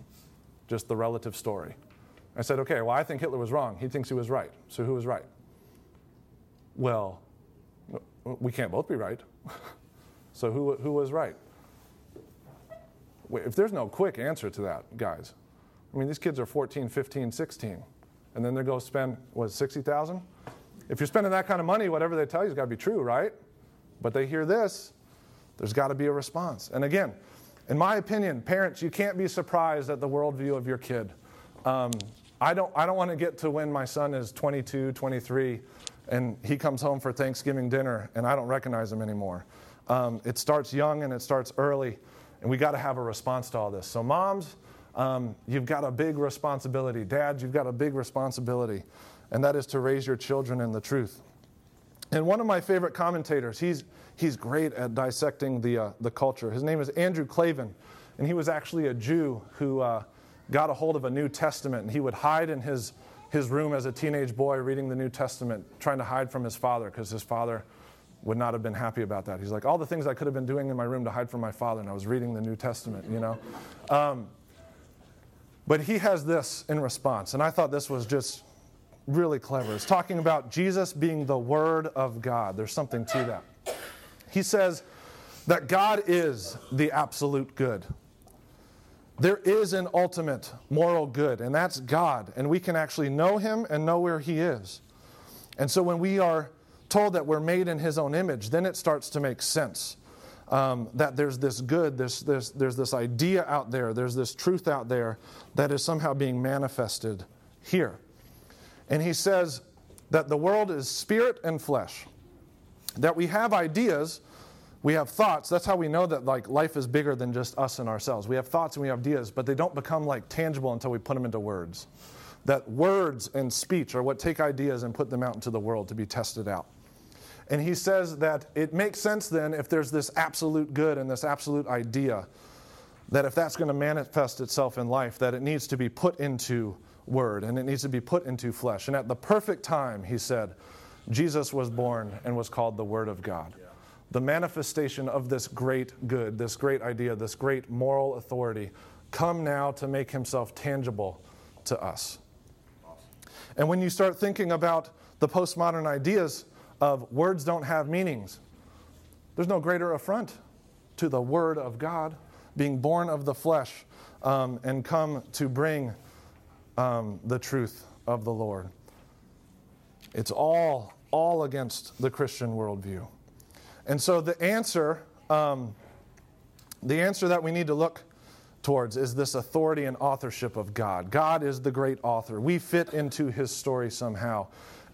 Speaker 2: just the relative story. I said, okay, well, I think Hitler was wrong. He thinks he was right. So who was right? Well, we can't both be right. so who, who was right? If there's no quick answer to that, guys, I mean, these kids are 14, 15, 16, and then they go spend, what, 60,000? If you're spending that kind of money, whatever they tell you has got to be true, right? But they hear this, there's got to be a response. And again, in my opinion, parents, you can't be surprised at the worldview of your kid. Um, I don't, I don't want to get to when my son is 22, 23, and he comes home for Thanksgiving dinner and I don't recognize him anymore. Um, it starts young and it starts early, and we got to have a response to all this. So, moms, um, you've got a big responsibility. Dads, you've got a big responsibility, and that is to raise your children in the truth. And one of my favorite commentators, he's, he's great at dissecting the, uh, the culture. His name is Andrew Klavan, and he was actually a Jew who uh, got a hold of a New Testament, and he would hide in his, his room as a teenage boy reading the New Testament, trying to hide from his father because his father would not have been happy about that. He's like, all the things I could have been doing in my room to hide from my father, and I was reading the New Testament, you know? Um, but he has this in response, and I thought this was just really clever. It's talking about Jesus being the Word of God. There's something to that. He says that God is the absolute good. There is an ultimate moral good, and that's God. And we can actually know Him and know where He is. And so when we are told that we're made in His own image, then it starts to make sense. Um, that there's this good, there's, there's, there's this idea out there, there's this truth out there that is somehow being manifested here. And he says that the world is spirit and flesh. That we have ideas, we have thoughts. That's how we know that like life is bigger than just us and ourselves. We have thoughts and we have ideas, but they don't become like tangible until we put them into words. That words and speech are what take ideas and put them out into the world to be tested out. And he says that it makes sense then if there's this absolute good and this absolute idea that if that's going to manifest itself in life, that it needs to be put into word and it needs to be put into flesh. And at the perfect time, he said, Jesus was born and was called the Word of God. Yeah. The manifestation of this great good, this great idea, this great moral authority, come now to make himself tangible to us. And when you start thinking about the postmodern ideas of words don't have meanings, there's no greater affront to the Word of God being born of the flesh um, and come to bring um, the truth of the Lord. It's all, all against the Christian worldview. And so the answer, um, the answer that we need to look towards is this authority and authorship of God. God is the great author. We fit into his story somehow.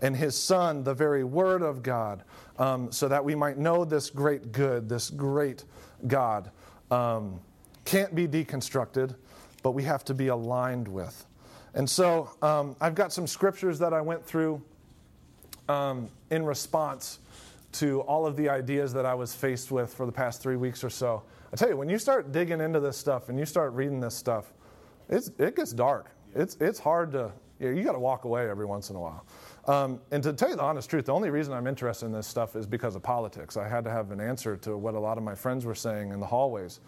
Speaker 2: And his son, the very word of God, um, so that we might know this great good, this great God, um, can't be deconstructed, but we have to be aligned with. And so um, I've got some scriptures that I went through um, in response to all of the ideas that I was faced with for the past three weeks or so. I tell you, when you start digging into this stuff and you start reading this stuff, it's, it gets dark. It's, it's hard to, you, know, you got to walk away every once in a while. Um, and to tell you the honest truth, the only reason I'm interested in this stuff is because of politics. I had to have an answer to what a lot of my friends were saying in the hallways.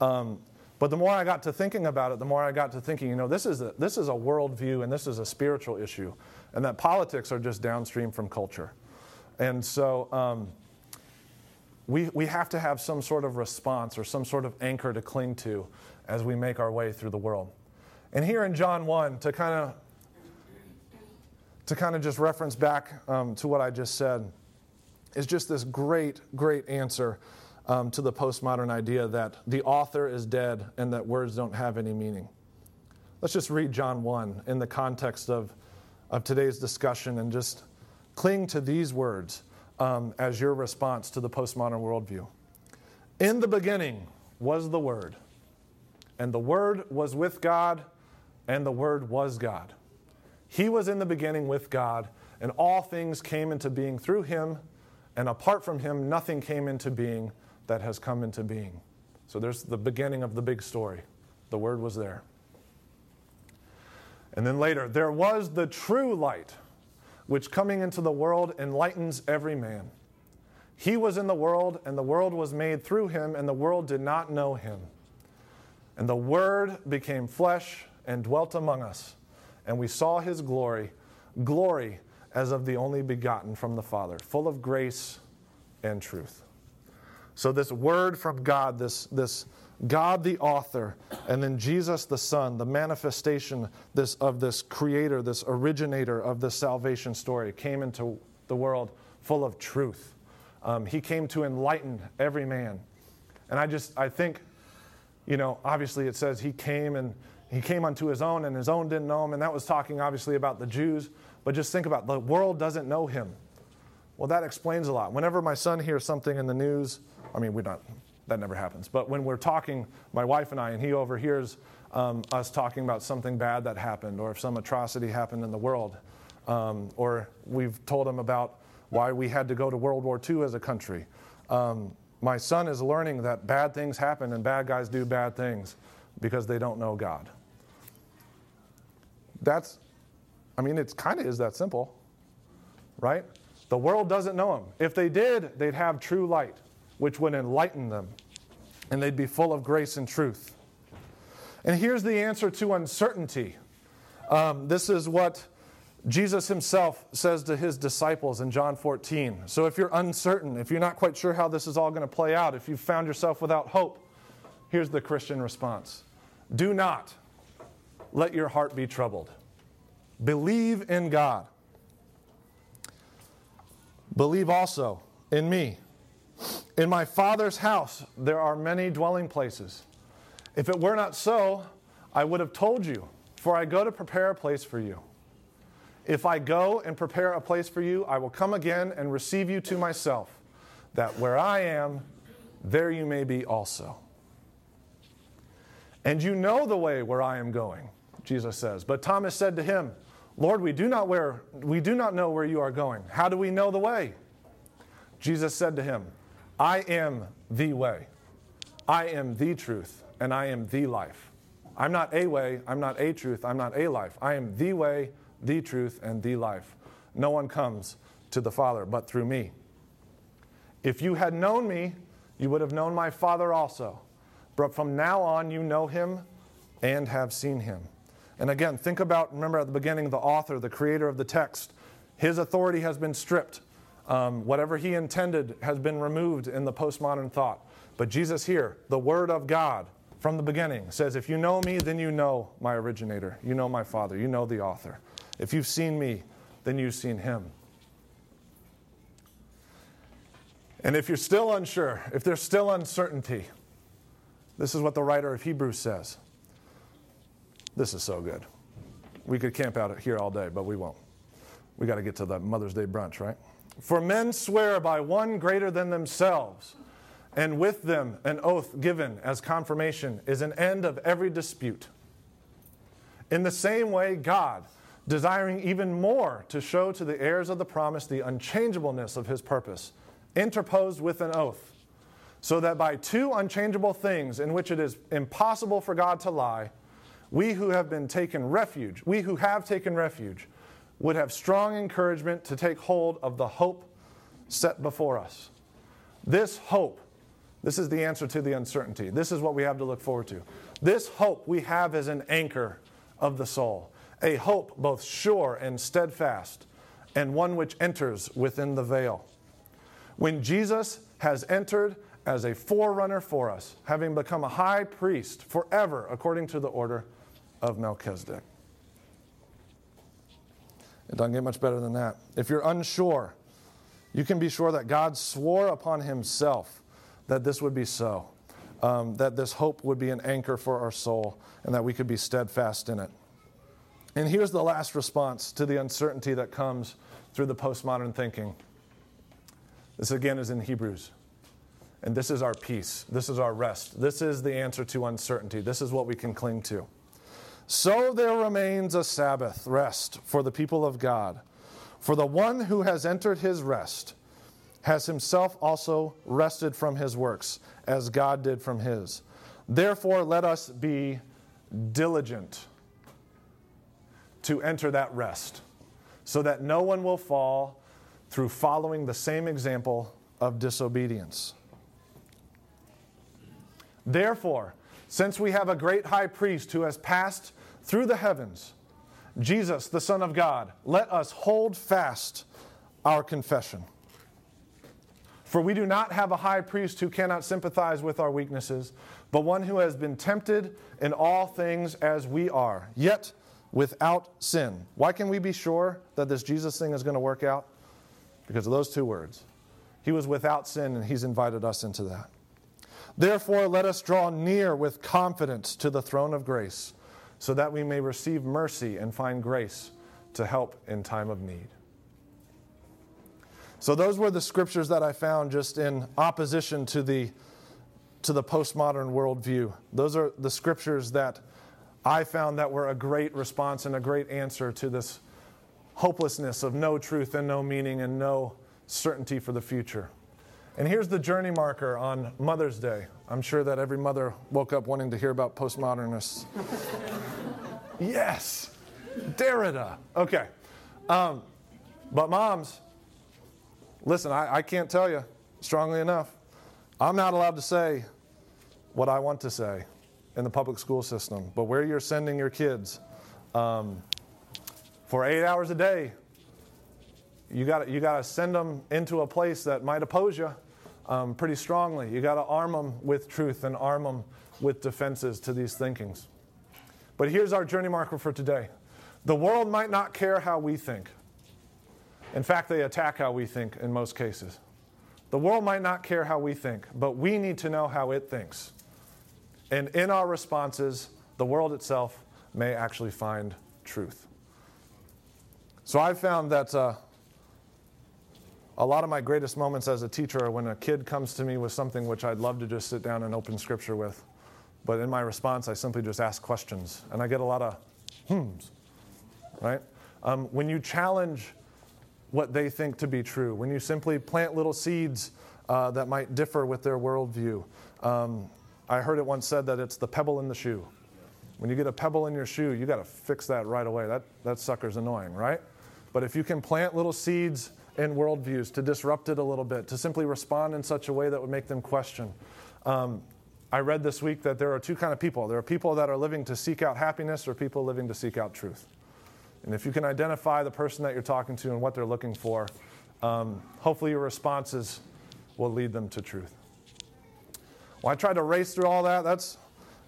Speaker 2: Um, but the more I got to thinking about it, the more I got to thinking, you know, this is a, this is a worldview and this is a spiritual issue, and that politics are just downstream from culture. And so um, we, we have to have some sort of response or some sort of anchor to cling to as we make our way through the world. And here in John 1, to kind of to kind of just reference back um, to what I just said, is just this great, great answer um, to the postmodern idea that the author is dead and that words don't have any meaning. Let's just read John 1 in the context of, of today's discussion and just cling to these words um, as your response to the postmodern worldview. In the beginning was the Word, and the Word was with God, and the Word was God. He was in the beginning with God, and all things came into being through him, and apart from him, nothing came into being that has come into being. So there's the beginning of the big story. The Word was there. And then later, there was the true light, which coming into the world enlightens every man. He was in the world, and the world was made through him, and the world did not know him. And the Word became flesh and dwelt among us, and we saw his glory, glory as of the only begotten from the Father, full of grace and truth. So, this word from God, this, this God the author, and then Jesus the Son, the manifestation this, of this creator, this originator of this salvation story, came into the world full of truth. Um, he came to enlighten every man. And I just, I think, you know, obviously it says he came and he came unto his own, and his own didn't know him. And that was talking obviously about the Jews. But just think about it, the world doesn't know him. Well, that explains a lot. Whenever my son hears something in the news, I mean, we don't, that never happens. But when we're talking, my wife and I, and he overhears um, us talking about something bad that happened, or if some atrocity happened in the world, um, or we've told him about why we had to go to World War II as a country. Um, my son is learning that bad things happen and bad guys do bad things because they don't know God. That's, I mean, it kind of is that simple, right? The world doesn't know him. If they did, they'd have true light which would enlighten them, and they'd be full of grace and truth. And here's the answer to uncertainty. Um, this is what Jesus himself says to his disciples in John 14. So if you're uncertain, if you're not quite sure how this is all going to play out, if you've found yourself without hope, here's the Christian response Do not let your heart be troubled. Believe in God. Believe also in me. In my Father's house there are many dwelling places. If it were not so, I would have told you, for I go to prepare a place for you. If I go and prepare a place for you, I will come again and receive you to myself, that where I am, there you may be also. And you know the way where I am going, Jesus says. But Thomas said to him, Lord, we do not, where, we do not know where you are going. How do we know the way? Jesus said to him, I am the way, I am the truth, and I am the life. I'm not a way, I'm not a truth, I'm not a life. I am the way, the truth, and the life. No one comes to the Father but through me. If you had known me, you would have known my Father also. But from now on, you know him and have seen him. And again, think about, remember at the beginning, the author, the creator of the text, his authority has been stripped. Um, whatever he intended has been removed in the postmodern thought. But Jesus here, the Word of God from the beginning, says, If you know me, then you know my originator. You know my Father. You know the author. If you've seen me, then you've seen him. And if you're still unsure, if there's still uncertainty, this is what the writer of Hebrews says. This is so good. We could camp out here all day, but we won't. We got to get to the Mother's Day brunch, right? For men swear by one greater than themselves, and with them an oath given as confirmation is an end of every dispute. In the same way, God, desiring even more to show to the heirs of the promise the unchangeableness of his purpose, interposed with an oath, so that by two unchangeable things in which it is impossible for God to lie, we who have been taken refuge, we who have taken refuge, would have strong encouragement to take hold of the hope set before us. This hope, this is the answer to the uncertainty. This is what we have to look forward to. This hope we have as an anchor of the soul, a hope both sure and steadfast, and one which enters within the veil. When Jesus has entered as a forerunner for us, having become a high priest forever according to the order of Melchizedek. It doesn't get much better than that. If you're unsure, you can be sure that God swore upon himself that this would be so, um, that this hope would be an anchor for our soul, and that we could be steadfast in it. And here's the last response to the uncertainty that comes through the postmodern thinking. This again is in Hebrews. And this is our peace. This is our rest. This is the answer to uncertainty. This is what we can cling to. So there remains a Sabbath rest for the people of God. For the one who has entered his rest has himself also rested from his works, as God did from his. Therefore, let us be diligent to enter that rest, so that no one will fall through following the same example of disobedience. Therefore, since we have a great high priest who has passed through the heavens, Jesus, the Son of God, let us hold fast our confession. For we do not have a high priest who cannot sympathize with our weaknesses, but one who has been tempted in all things as we are, yet without sin. Why can we be sure that this Jesus thing is going to work out? Because of those two words. He was without sin, and he's invited us into that. Therefore, let us draw near with confidence to the throne of grace so that we may receive mercy and find grace to help in time of need. So those were the scriptures that I found just in opposition to the to the postmodern worldview. Those are the scriptures that I found that were a great response and a great answer to this hopelessness of no truth and no meaning and no certainty for the future. And here's the journey marker on Mother's Day. I'm sure that every mother woke up wanting to hear about postmodernists. yes, Derrida. Okay. Um, but moms, listen, I, I can't tell you strongly enough. I'm not allowed to say what I want to say in the public school system, but where you're sending your kids um, for eight hours a day, you got you to send them into a place that might oppose you um, pretty strongly. You got to arm them with truth and arm them with defenses to these thinkings. But here's our journey marker for today the world might not care how we think. In fact, they attack how we think in most cases. The world might not care how we think, but we need to know how it thinks. And in our responses, the world itself may actually find truth. So I've found that uh, a lot of my greatest moments as a teacher are when a kid comes to me with something which I'd love to just sit down and open scripture with. But in my response, I simply just ask questions. And I get a lot of hmms, right? Um, when you challenge what they think to be true, when you simply plant little seeds uh, that might differ with their worldview, um, I heard it once said that it's the pebble in the shoe. When you get a pebble in your shoe, you got to fix that right away. That, that sucker's annoying, right? But if you can plant little seeds in worldviews to disrupt it a little bit, to simply respond in such a way that would make them question. Um, I read this week that there are two kind of people. There are people that are living to seek out happiness or people living to seek out truth. And if you can identify the person that you're talking to and what they're looking for, um, hopefully your responses will lead them to truth. Well, I tried to race through all that. That's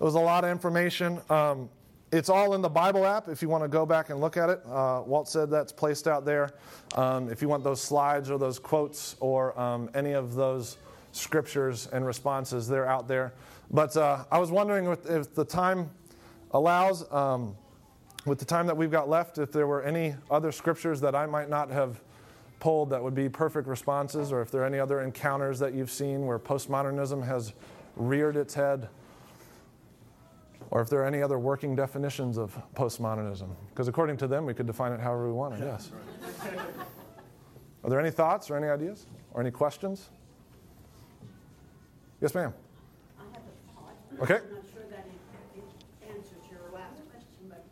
Speaker 2: it was a lot of information. Um, it's all in the Bible app if you want to go back and look at it. Uh, Walt said that's placed out there. Um, if you want those slides or those quotes or um, any of those scriptures and responses, they're out there. But uh, I was wondering if, if the time allows, um, with the time that we've got left, if there were any other scriptures that I might not have pulled that would be perfect responses, or if there are any other encounters that you've seen where postmodernism has reared its head, or if there are any other working definitions of postmodernism. Because according to them, we could define it however we wanted, yes. Are there any thoughts or any ideas or any questions? Yes, ma'am.
Speaker 4: I have a thought.
Speaker 2: Okay.
Speaker 4: I'm not sure that it, it answers your last question, but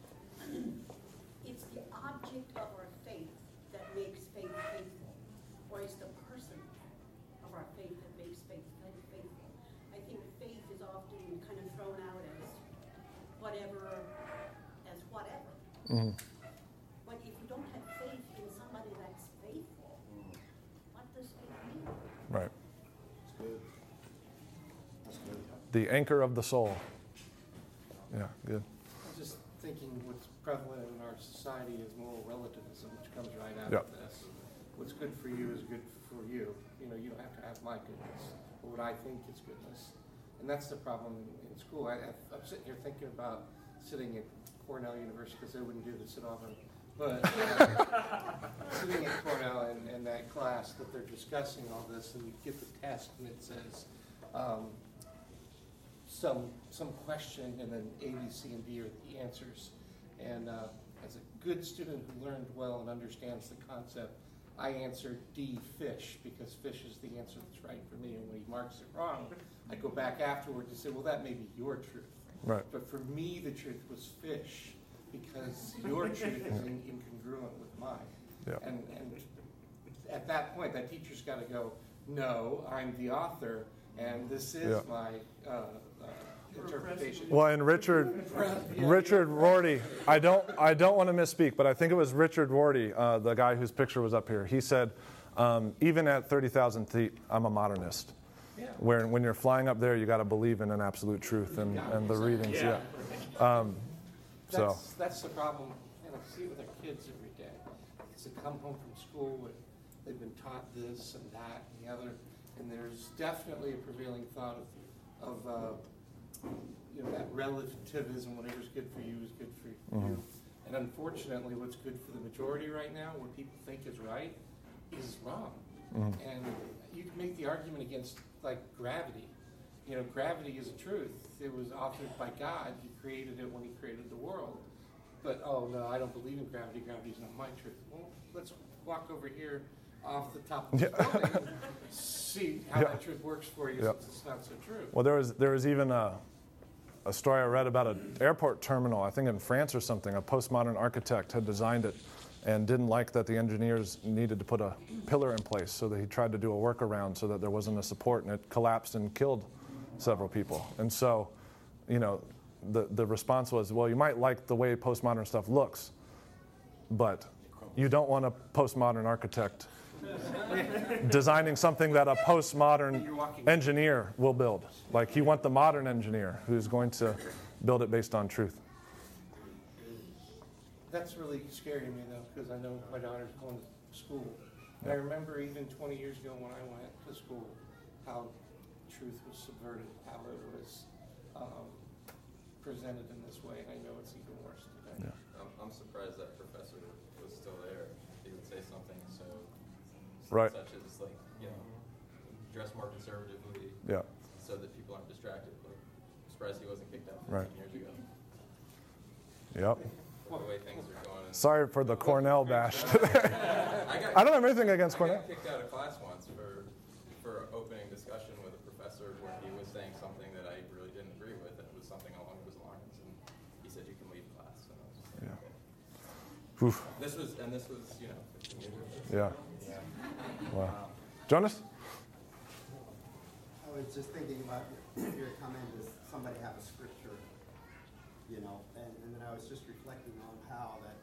Speaker 4: it's the object of our faith that makes faith faithful, or it's the person of our faith that makes faith faithful. I think faith is often kind of thrown out as whatever, as whatever.
Speaker 2: Mm-hmm.
Speaker 4: But if you don't have faith in somebody that's faithful, what does faith mean?
Speaker 2: Right.
Speaker 5: That's good. That's good.
Speaker 2: The anchor of the soul. Yeah, good.
Speaker 6: I'm just thinking what's prevalent in our society is moral relativism, which comes right out
Speaker 2: Yep.
Speaker 6: of this. What's good for you is good for you. You know, you don't have to have my goodness, or what I think is goodness. And that's the problem in, in school. I, I'm sitting here thinking about sitting at Cornell University, because they wouldn't do this at often. But uh, sitting at Cornell and, and that class that they're discussing all this, and you get the test, and it says, um, some, some question, and then A, B, C, and D are the answers. And uh, as a good student who learned well and understands the concept, I answered D, fish, because fish is the answer that's right for me. And when he marks it wrong, I go back afterwards and say, well, that may be your truth.
Speaker 2: Right.
Speaker 6: But for me, the truth was fish, because your truth is in- incongruent with mine.
Speaker 2: Yeah.
Speaker 6: And, and at that point, that teacher's got to go, no, I'm the author, and this is
Speaker 2: Yeah.
Speaker 6: my uh, interpretation.
Speaker 2: Well, and Richard, Richard Rorty, I don't, I don't want to misspeak, but I think it was Richard Rorty, uh, the guy whose picture was up here. He said, um, even at 30,000 feet, I'm a modernist.
Speaker 6: Yeah.
Speaker 2: Where when you're flying up there, you got to believe in an absolute truth and, and the readings. Yeah. Um, so,
Speaker 6: That's, that's the problem, and I see it with our kids every day. It's they come home from school and they've been taught this and that and the other, and there's definitely a prevailing thought of, of, uh, you know, that relativism, whatever's good for you is good for
Speaker 2: Mm-hmm.
Speaker 6: you. And unfortunately, what's good for the majority right now, what people think is right, is wrong.
Speaker 2: Mm-hmm.
Speaker 6: And you can make the argument against, like, gravity. You know, gravity is a truth. It was authored by God. He created it when he created the world. But, oh, no, I don't believe in gravity. Gravity's not my truth. Well, let's walk over here off the top of the building see how that truth works for you since it's not so true.
Speaker 2: well, there was, there was even a, a story I read about an airport terminal, I think in France or something. A postmodern architect had designed it and didn't like that the engineers needed to put a pillar in place, so that he tried to do a workaround so that there wasn't a support, and it collapsed and killed several people. And so, you know, the, the response was, well, you might like the way postmodern stuff looks, but you don't want a postmodern architect designing something that a postmodern engineer will build. Like you want the modern engineer who's going to build it based on truth.
Speaker 6: That's really scary to me though, because I know my daughter's going to school. And I remember even 20 years ago when I went to school, how truth was subverted, how it was um, presented in this way, and I know it's even worse today.
Speaker 2: Yeah.
Speaker 3: I'm, I'm surprised that
Speaker 2: Right.
Speaker 3: such as like, you know, dress more conservatively
Speaker 2: Yeah.
Speaker 3: so that people aren't distracted. I'm surprised he wasn't kicked out 15
Speaker 2: Right.
Speaker 3: years ago.
Speaker 2: Yep.
Speaker 3: The way things are going.
Speaker 2: Sorry for the Cornell bash.
Speaker 3: I got,
Speaker 2: I don't have anything against
Speaker 3: I
Speaker 2: Cornell.
Speaker 3: got kicked out of class once for, for opening discussion with a professor where he was saying something that I really didn't agree with, and it was something along those lines. And he said, "You can leave class." And I was just like,
Speaker 2: Yeah.
Speaker 3: okay. This was, and this was, you know, 15 years ago.
Speaker 2: Yeah.
Speaker 3: Yeah.
Speaker 2: Wow. Jonas?
Speaker 7: I was just thinking about your, your comment is somebody have a scripture, you know, and, and then I was just reflecting on how that,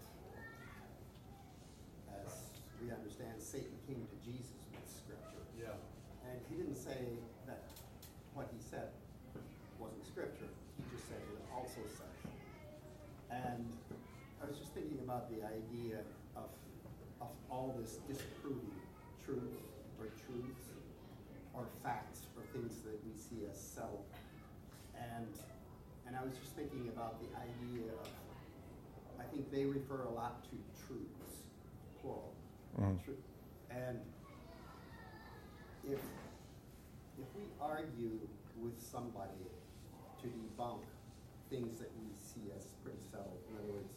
Speaker 7: as we understand, Satan came to Jesus with scripture.
Speaker 5: Yeah.
Speaker 7: And he didn't say that what he said wasn't scripture. He just said it also says. And I was just thinking about the idea of, of all this disproving truth or truths or facts or things that we see as self. And and I was just thinking about the idea of I think they refer a lot to truths, plural.
Speaker 2: Mm.
Speaker 7: Tru- And if if we argue with somebody to debunk things that we see as pretty settled, in other words,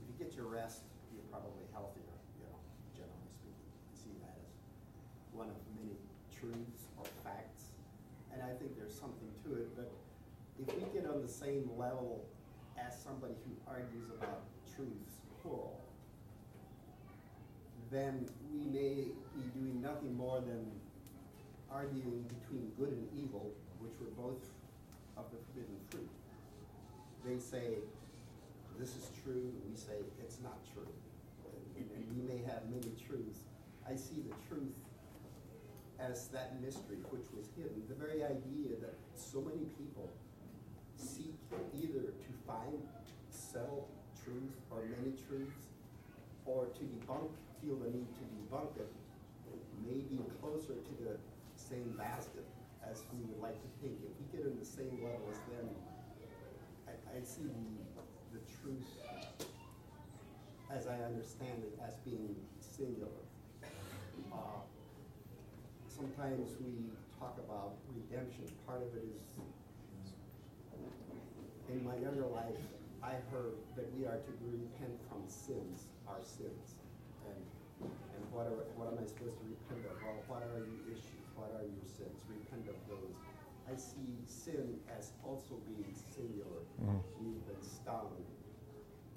Speaker 7: if you get your rest, you're probably healthier, you know, generally speaking. I see that as one of many truths or facts. And I think there's something to it, but if we get on the same level as somebody who argues about truths, plural, then we may be doing nothing more than arguing between good and evil, which were both of the forbidden fruit. They say, this is true, and we say, it's not true. And, and we may have many truths. I see the truth as that mystery which was hidden. The very idea that so many people seek either to find settled truth or many truths, or to debunk, feel the need to debunk it, may be closer to the same basket as we would like to think. If we get in the same level as them, I, I see the, the truth as I understand it as being singular. Uh, sometimes we talk about redemption. Part of it is, in my younger life, I heard that we are to repent from sins, our sins. And, and what are, what am I supposed to repent of? Well, what are your issues? What are your sins? Repent of those. I see sin as also being singular.
Speaker 2: Mhm.
Speaker 7: We've been stung.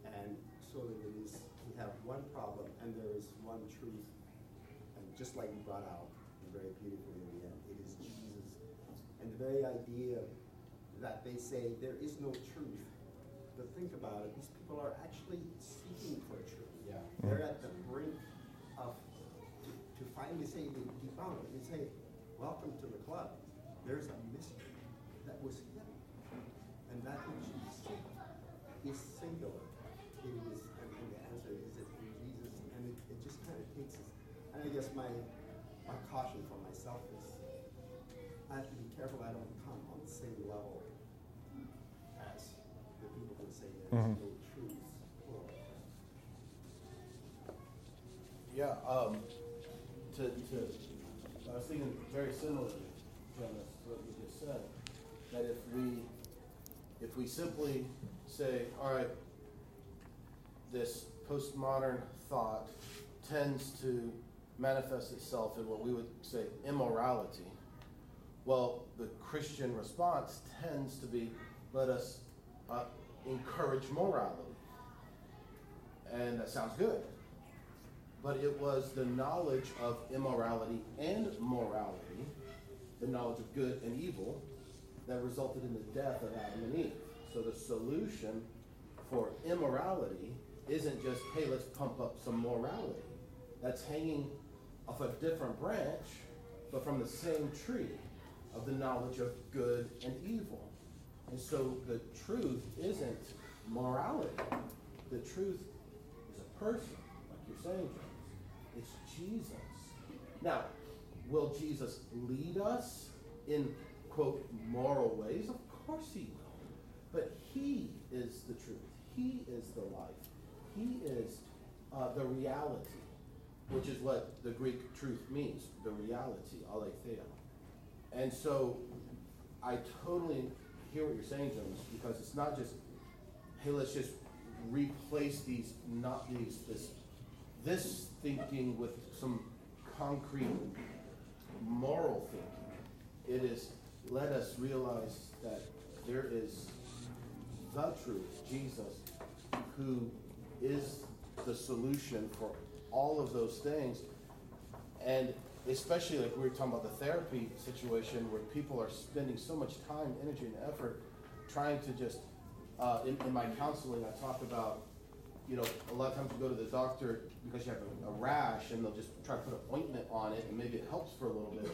Speaker 7: And so that it is, we have one problem and there is one truth. And just like you brought out very beautifully in the end, it is Jesus. And the very idea that they say there is no truth. But think about it, these people are actually seeking for truth.
Speaker 3: Yeah.
Speaker 7: They're at the brink of, to, to finally say, they debunk it, they say, welcome to the club. There's a mystery that was hidden. And that which you seek is singular. It is, and, and the answer is it in Jesus, and it, it just kind of takes us. And I guess my, my caution for myself is, I have to be careful I don't come on the same level as the people
Speaker 2: Mhm.
Speaker 7: plural.
Speaker 5: Yeah, um, to, to, I was thinking very similarly, to what you just said, that if we, if we simply say, all right, this postmodern thought tends to manifest itself in what we would say immorality. Well, the Christian response tends to be, let us uh, encourage morality. And that sounds good. But it was the knowledge of immorality and morality, the knowledge of good and evil, that resulted in the death of Adam and Eve. So the solution for immorality isn't just, hey, let's pump up some morality. That's hanging off a different branch, but from the same tree of the knowledge of good and evil. And so the truth isn't morality. The truth is a person, like you're saying, James. It's Jesus. Now, will Jesus lead us in, quote, moral ways? Of course he will. But he is the truth. He is the life. He is uh, the reality, which is what the Greek truth means, the reality, aletheia. And so I totally hear what you're saying, Jonas, because it's not just, hey, let's just replace these, not these, this, this thinking with some concrete moral thinking. it is let us realize that there is the truth, Jesus, who is the solution for all of those things. And especially like we were talking about the therapy situation where people are spending so much time, energy, and effort trying to just, uh, in, in my counseling, I talk about, you know, a lot of times you go to the doctor because you have a, a rash and they'll just try to put an ointment on it and maybe it helps for a little bit.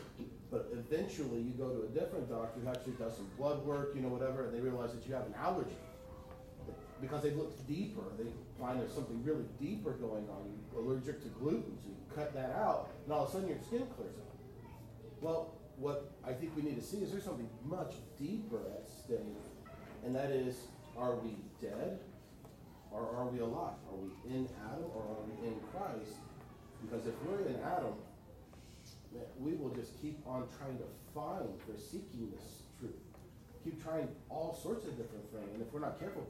Speaker 5: But eventually you go to a different doctor who actually does some blood work, you know, whatever, and they realize that you have an allergy because they looked deeper. They find there's something really deeper going on. You're allergic to gluten, so you cut that out, and all of a sudden your skin clears up. Well, what I think we need to see is there's something much deeper at stake, and that is, are we dead or are we alive? Are we in Adam or are we in Christ? Because if we're in Adam, we will just keep on trying to find, we're seeking this truth. Keep trying all sorts of different things, and if we're not careful,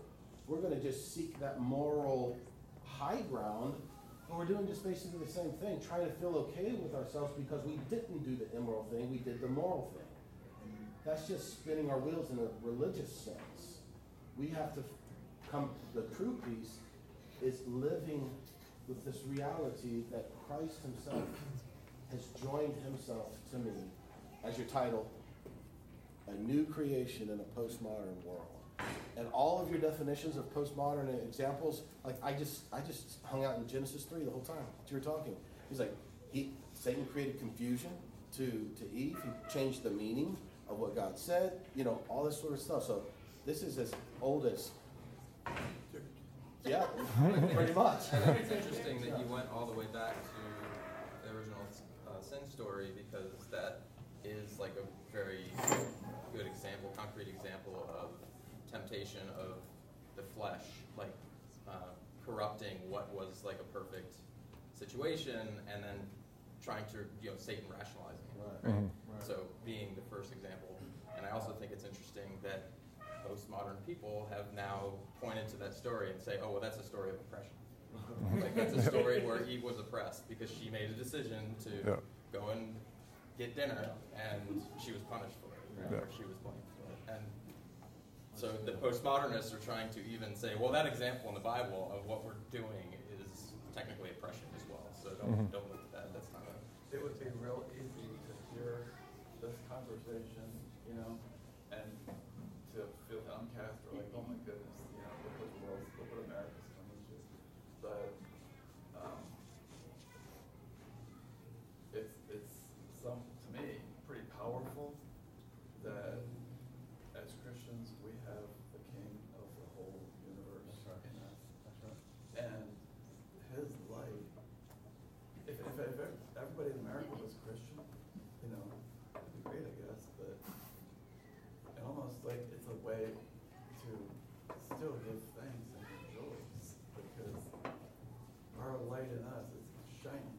Speaker 5: we're going to just seek that moral high ground, and we're doing just basically the same thing, trying to feel okay with ourselves because we didn't do the immoral thing, we did the moral thing. That's just spinning our wheels in a religious sense. We have to come, the true peace is living with this reality that Christ Himself has joined Himself to me, as your title, a new creation in a postmodern world and all of your definitions of postmodern examples, like I just I just hung out in Genesis three the whole time you were talking. He's like, he Satan created confusion to to Eve. He changed the meaning of what God said. You know, all this sort of stuff. So this is as old as. Yeah, pretty much.
Speaker 8: I think it's interesting that you went all the way back to the original uh, sin story because that is like a very good example, concrete example of temptation of the flesh, like uh, corrupting what was like a perfect situation, and then trying to, you know, Satan rationalizing it. Right. Mm-hmm. Right. So being the first example, and I also think it's interesting that postmodern people have now pointed to that story and say, oh, well, that's a story of oppression. like that's a story where Eve was oppressed because she made a decision to yeah. go and get dinner, and she was punished for it, yeah. or she was blamed. So the postmodernists are trying to even say, well, that example in the Bible of what we're doing is technically oppression as well. So don't, mm-hmm. don't look at that. That's not a.
Speaker 3: It would be real easy to hear this conversation, you know, and to feel downcast or like, oh my goodness, you know, look what the world, look what America's coming to. But um, it's it's some to me pretty powerful that as Christians, we have the King of the whole universe That's right. in us. That's right. And His light. If, if, if everybody in America was Christian, you know, it'd be great, I guess. But it almost like it's a way to still give thanks and rejoice because our light in us is shining,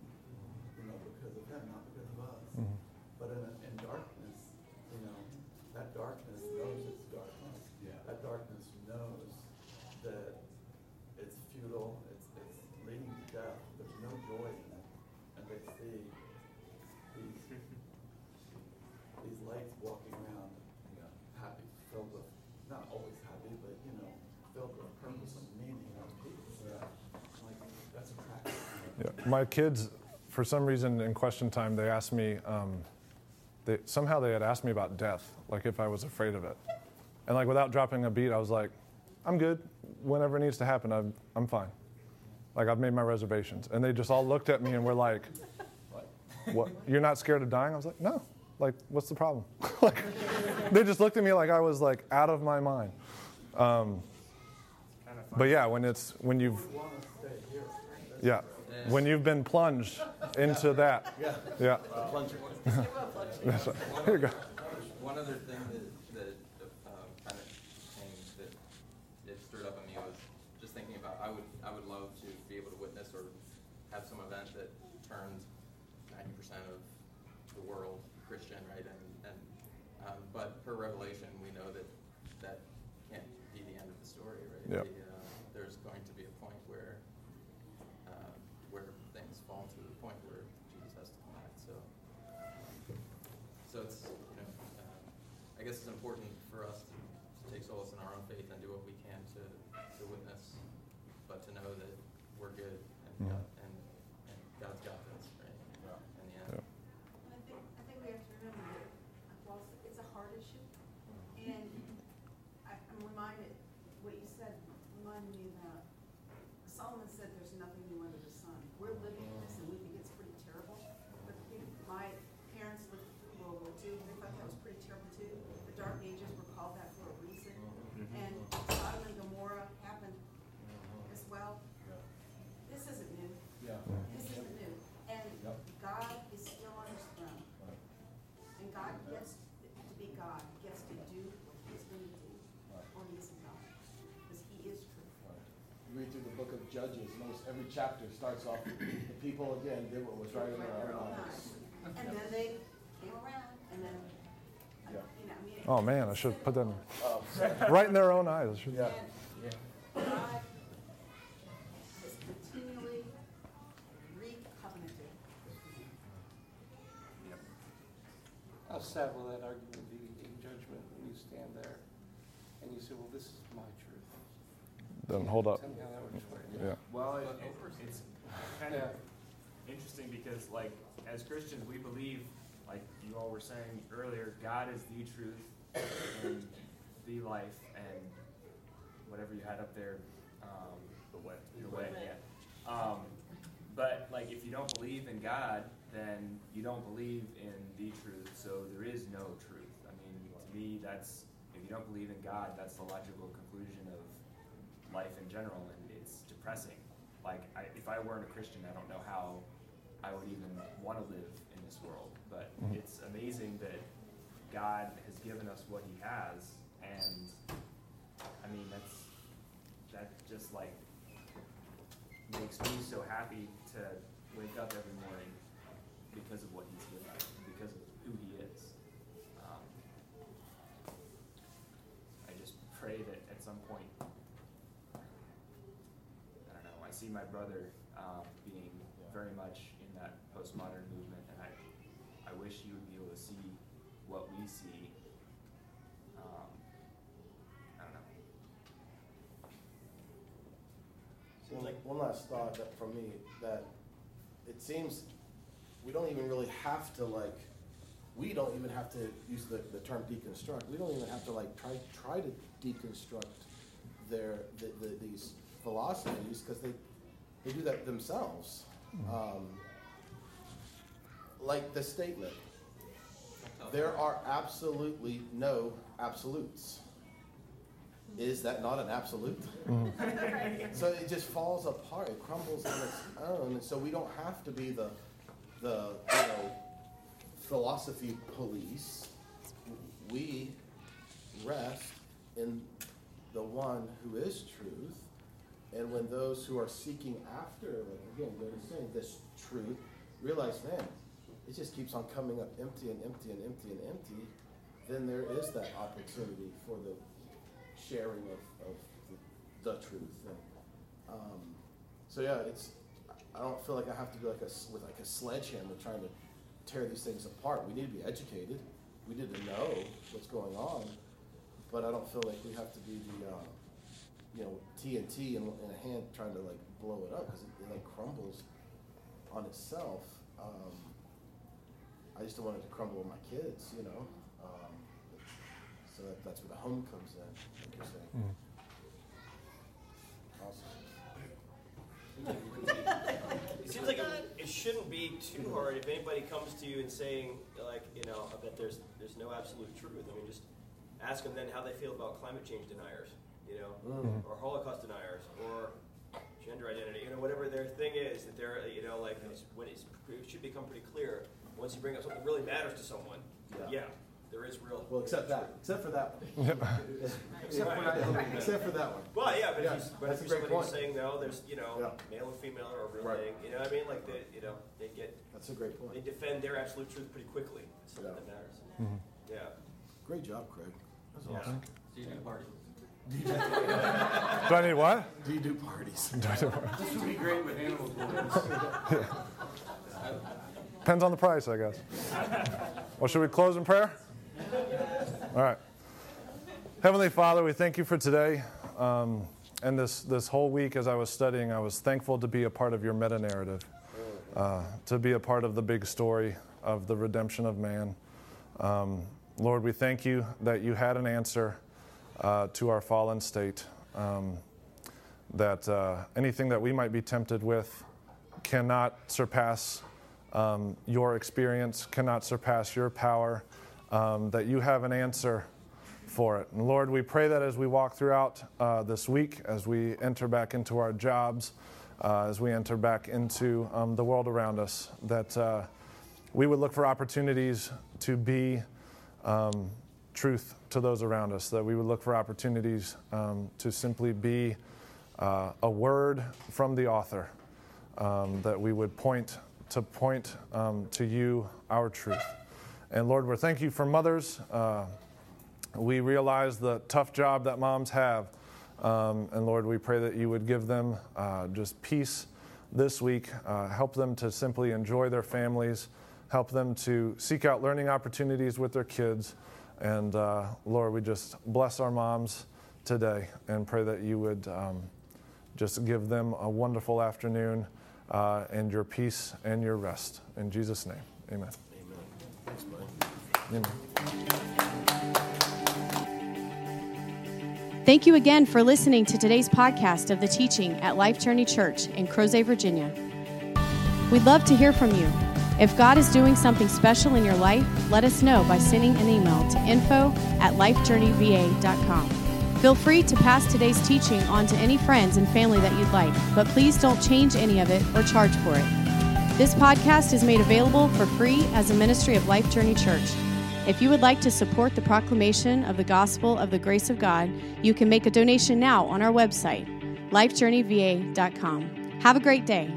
Speaker 3: you know, because of Him, not because of us. Mm-hmm. But in, in darkness, you know, that darkness knows it's darkness. Yeah. That darkness knows that it's futile, it's, it's leading to death. There's no joy in it. And they see these, these lights walking around yeah. happy, filled with, not always happy, but, you know, filled with purpose and meaning and peace. Yeah. Like, that's attractive.
Speaker 2: Yeah. My kids, for some reason in question time, they asked me, um, they, somehow they had asked me about death, like if I was afraid of it. And like without dropping a beat, I was like, I'm good. Whenever it needs to happen, I'm, I'm fine. Like I've made my reservations. And they just all looked at me and were like, what? You're not scared of dying? I was like, no. Like, what's the problem? like, they just looked at me like I was like out of my mind. Um, but yeah, when it's when you've yeah, when you've been plunged into that, yeah.
Speaker 8: That's right. One, Here you go. One other thing that, that um, kind of changed that it stirred up in me was just thinking about I would I would love to be able to witness or have some event that turned 90% of the world Christian, right? And, and um, but per revelation, we know that that can't be the end of the story, right?
Speaker 2: Yep.
Speaker 8: The, So it's, you know, I guess it's important for us to, to take solace in our own faith and do what we can to, to witness, but to know that we're good and
Speaker 2: Mhm.
Speaker 8: God, and, and God's got this, right? In the end.
Speaker 2: Yeah.
Speaker 9: And I think, I think we have to remember that, well, it's- it's a hard issue, and I, I'm reminded, what you said reminded me about, Solomon said there's nothing new under the sun. We're living in this and we think it's pretty terrible, but you know, my parents lived through World War II, they thought that was pretty terrible too. The Dark Ages were called that for a reason, and Sodom and Gomorrah happened as well. This isn't new.
Speaker 5: Yeah.
Speaker 9: This isn't new. And
Speaker 5: Yep.
Speaker 9: God is still on his throne. And God gets to be God, He gets to do what he's gonna do, or he's God, because he is true.
Speaker 5: You read through the book of Judges, most every chapter starts off, the people again did what was right in their own eyes.
Speaker 9: And then they came around, and then,
Speaker 5: Yeah.
Speaker 9: you know, I mean.
Speaker 2: Oh man, I should have put that
Speaker 5: Oh,
Speaker 2: right in their own eyes. I should-
Speaker 5: Yeah.
Speaker 9: God has continually re-covenanted.
Speaker 6: How sad will that argument be in judgment when you stand there and you say, well, this is my truth?
Speaker 2: Doesn't hold up. Yeah.
Speaker 10: Well, it, it, it's kind of interesting because, like, as Christians, we believe, like you all were saying earlier, God is the truth and the life and whatever you had up there, um, the way, your way, yeah. Um, but like, if you don't believe in God, then you don't believe in the truth. So there is no truth. I mean, to me, that's if you don't believe in God, that's the logical conclusion of life in general, and it's depressing. Like, I, if I weren't a Christian, I don't know how I would even want to live in this world. But
Speaker 2: Mhm.
Speaker 10: it's amazing that God has given us what He has, and I mean, that's that just like makes me so happy to wake up every morning because of what He's given us, because of who He is. Um, I just pray that at some point I don't know. I see my brother um, being very much in that postmodern movement, and I, I wish he would be able to see what we see. Um, I don't know.
Speaker 5: One, one last thought that from me that it seems we don't even really have to like we don't even have to use the, the term deconstruct. We don't even have to like try try to deconstruct their the, the, these philosophies because they they do that themselves. Um, like the statement, there are absolutely no absolutes. Is that not an absolute? So it just falls apart. It crumbles on its own, and so we don't have to be the the you know philosophy police. We rest in the one who is truth, and when those who are seeking after, like again, they're saying this truth, realize, man, it just keeps on coming up empty and empty and empty and empty. Then there is that opportunity for the sharing of, of the, the truth. And, um, so yeah, it's. I don't feel like I have to be like a with like a sledgehammer trying to tear these things apart. We need to be educated. We need to know what's going on, but I don't feel like we have to be the uh, you know TNT in, in a hand trying to like blow it up because it, it like crumbles on itself. Um, I just don't want it to crumble with my kids, you know. Um, so that, that's where the home comes in, like you're saying.
Speaker 2: Mm.
Speaker 11: It seems like it, it shouldn't be too hard if anybody comes to you and saying like you know that there's there's no absolute truth. I mean, just ask them then how they feel about climate change deniers, you know,
Speaker 5: Mm.
Speaker 11: or Holocaust deniers, or gender identity, you know, whatever their thing is that they're you know like it's, when it's, it should become pretty clear once you bring up something that really matters to someone.
Speaker 5: Yeah.
Speaker 11: Yeah, there is real.
Speaker 5: Well, except that, except for that one.
Speaker 11: Except for that.
Speaker 5: Except for that one.
Speaker 11: Well, yeah, but
Speaker 5: Yeah,
Speaker 11: if, you, but
Speaker 5: that's
Speaker 11: if
Speaker 5: a
Speaker 11: you're
Speaker 5: great
Speaker 11: somebody who's
Speaker 5: point.
Speaker 11: saying no, there's you know
Speaker 5: Yeah.
Speaker 11: male and female are a real
Speaker 5: Right.
Speaker 11: thing. You know what I mean? Like they, you know, they get
Speaker 5: That's a great point.
Speaker 11: they defend their absolute truth pretty quickly. It's something
Speaker 5: Yeah.
Speaker 11: that matters.
Speaker 2: Mhm.
Speaker 11: Yeah.
Speaker 5: Great job, Craig. That's
Speaker 11: Yeah.
Speaker 5: awesome.
Speaker 8: Do you do?
Speaker 2: Do I need what?
Speaker 5: Do you do parties?
Speaker 2: Do I do-
Speaker 6: This would be great with animal balloons.
Speaker 2: Depends on the price, I guess. Well, should we close in prayer? All right. Heavenly Father, we thank you for today. Um, and this, this whole week, as I was studying, I was thankful to be a part of your meta narrative, uh, to be a part of the big story of the redemption of man. Um, Lord, we thank you that you had an answer uh, to our fallen state, um, that uh, anything that we might be tempted with cannot surpass um, your experience, cannot surpass your power, um, that you have an answer for it. And Lord, we pray that as we walk throughout uh, this week, as we enter back into our jobs, uh, as we enter back into um, the world around us, that uh, we would look for opportunities to be um, truth to those around us, that we would look for opportunities um, to simply be uh, a word from the author, um, that we would point to point um, to you our truth. And Lord, we thank you for mothers. Uh, we realize the tough job that moms have. Um, and Lord, we pray that you would give them uh, just peace this week, uh, help them to simply enjoy their families, help them to seek out learning opportunities with their kids. And uh, Lord, we just bless our moms today and pray that you would um, just give them a wonderful afternoon uh, and your peace and your rest. In Jesus' name, amen.
Speaker 11: Amen. Thanks.
Speaker 2: Amen.
Speaker 1: Thank you again for listening to today's podcast of the teaching at Life Journey Church in Crozet, Virginia. We'd love to hear from you. If God is doing something special in your life, let us know by sending an email to info at lifejourneyva.com. Feel free to pass today's teaching on to any friends and family that you'd like, but please don't change any of it or charge for it. This podcast is made available for free as a ministry of Life Journey Church. If you would like to support the proclamation of the gospel of the grace of God, you can make a donation now on our website, lifejourneyva.com. Have a great day.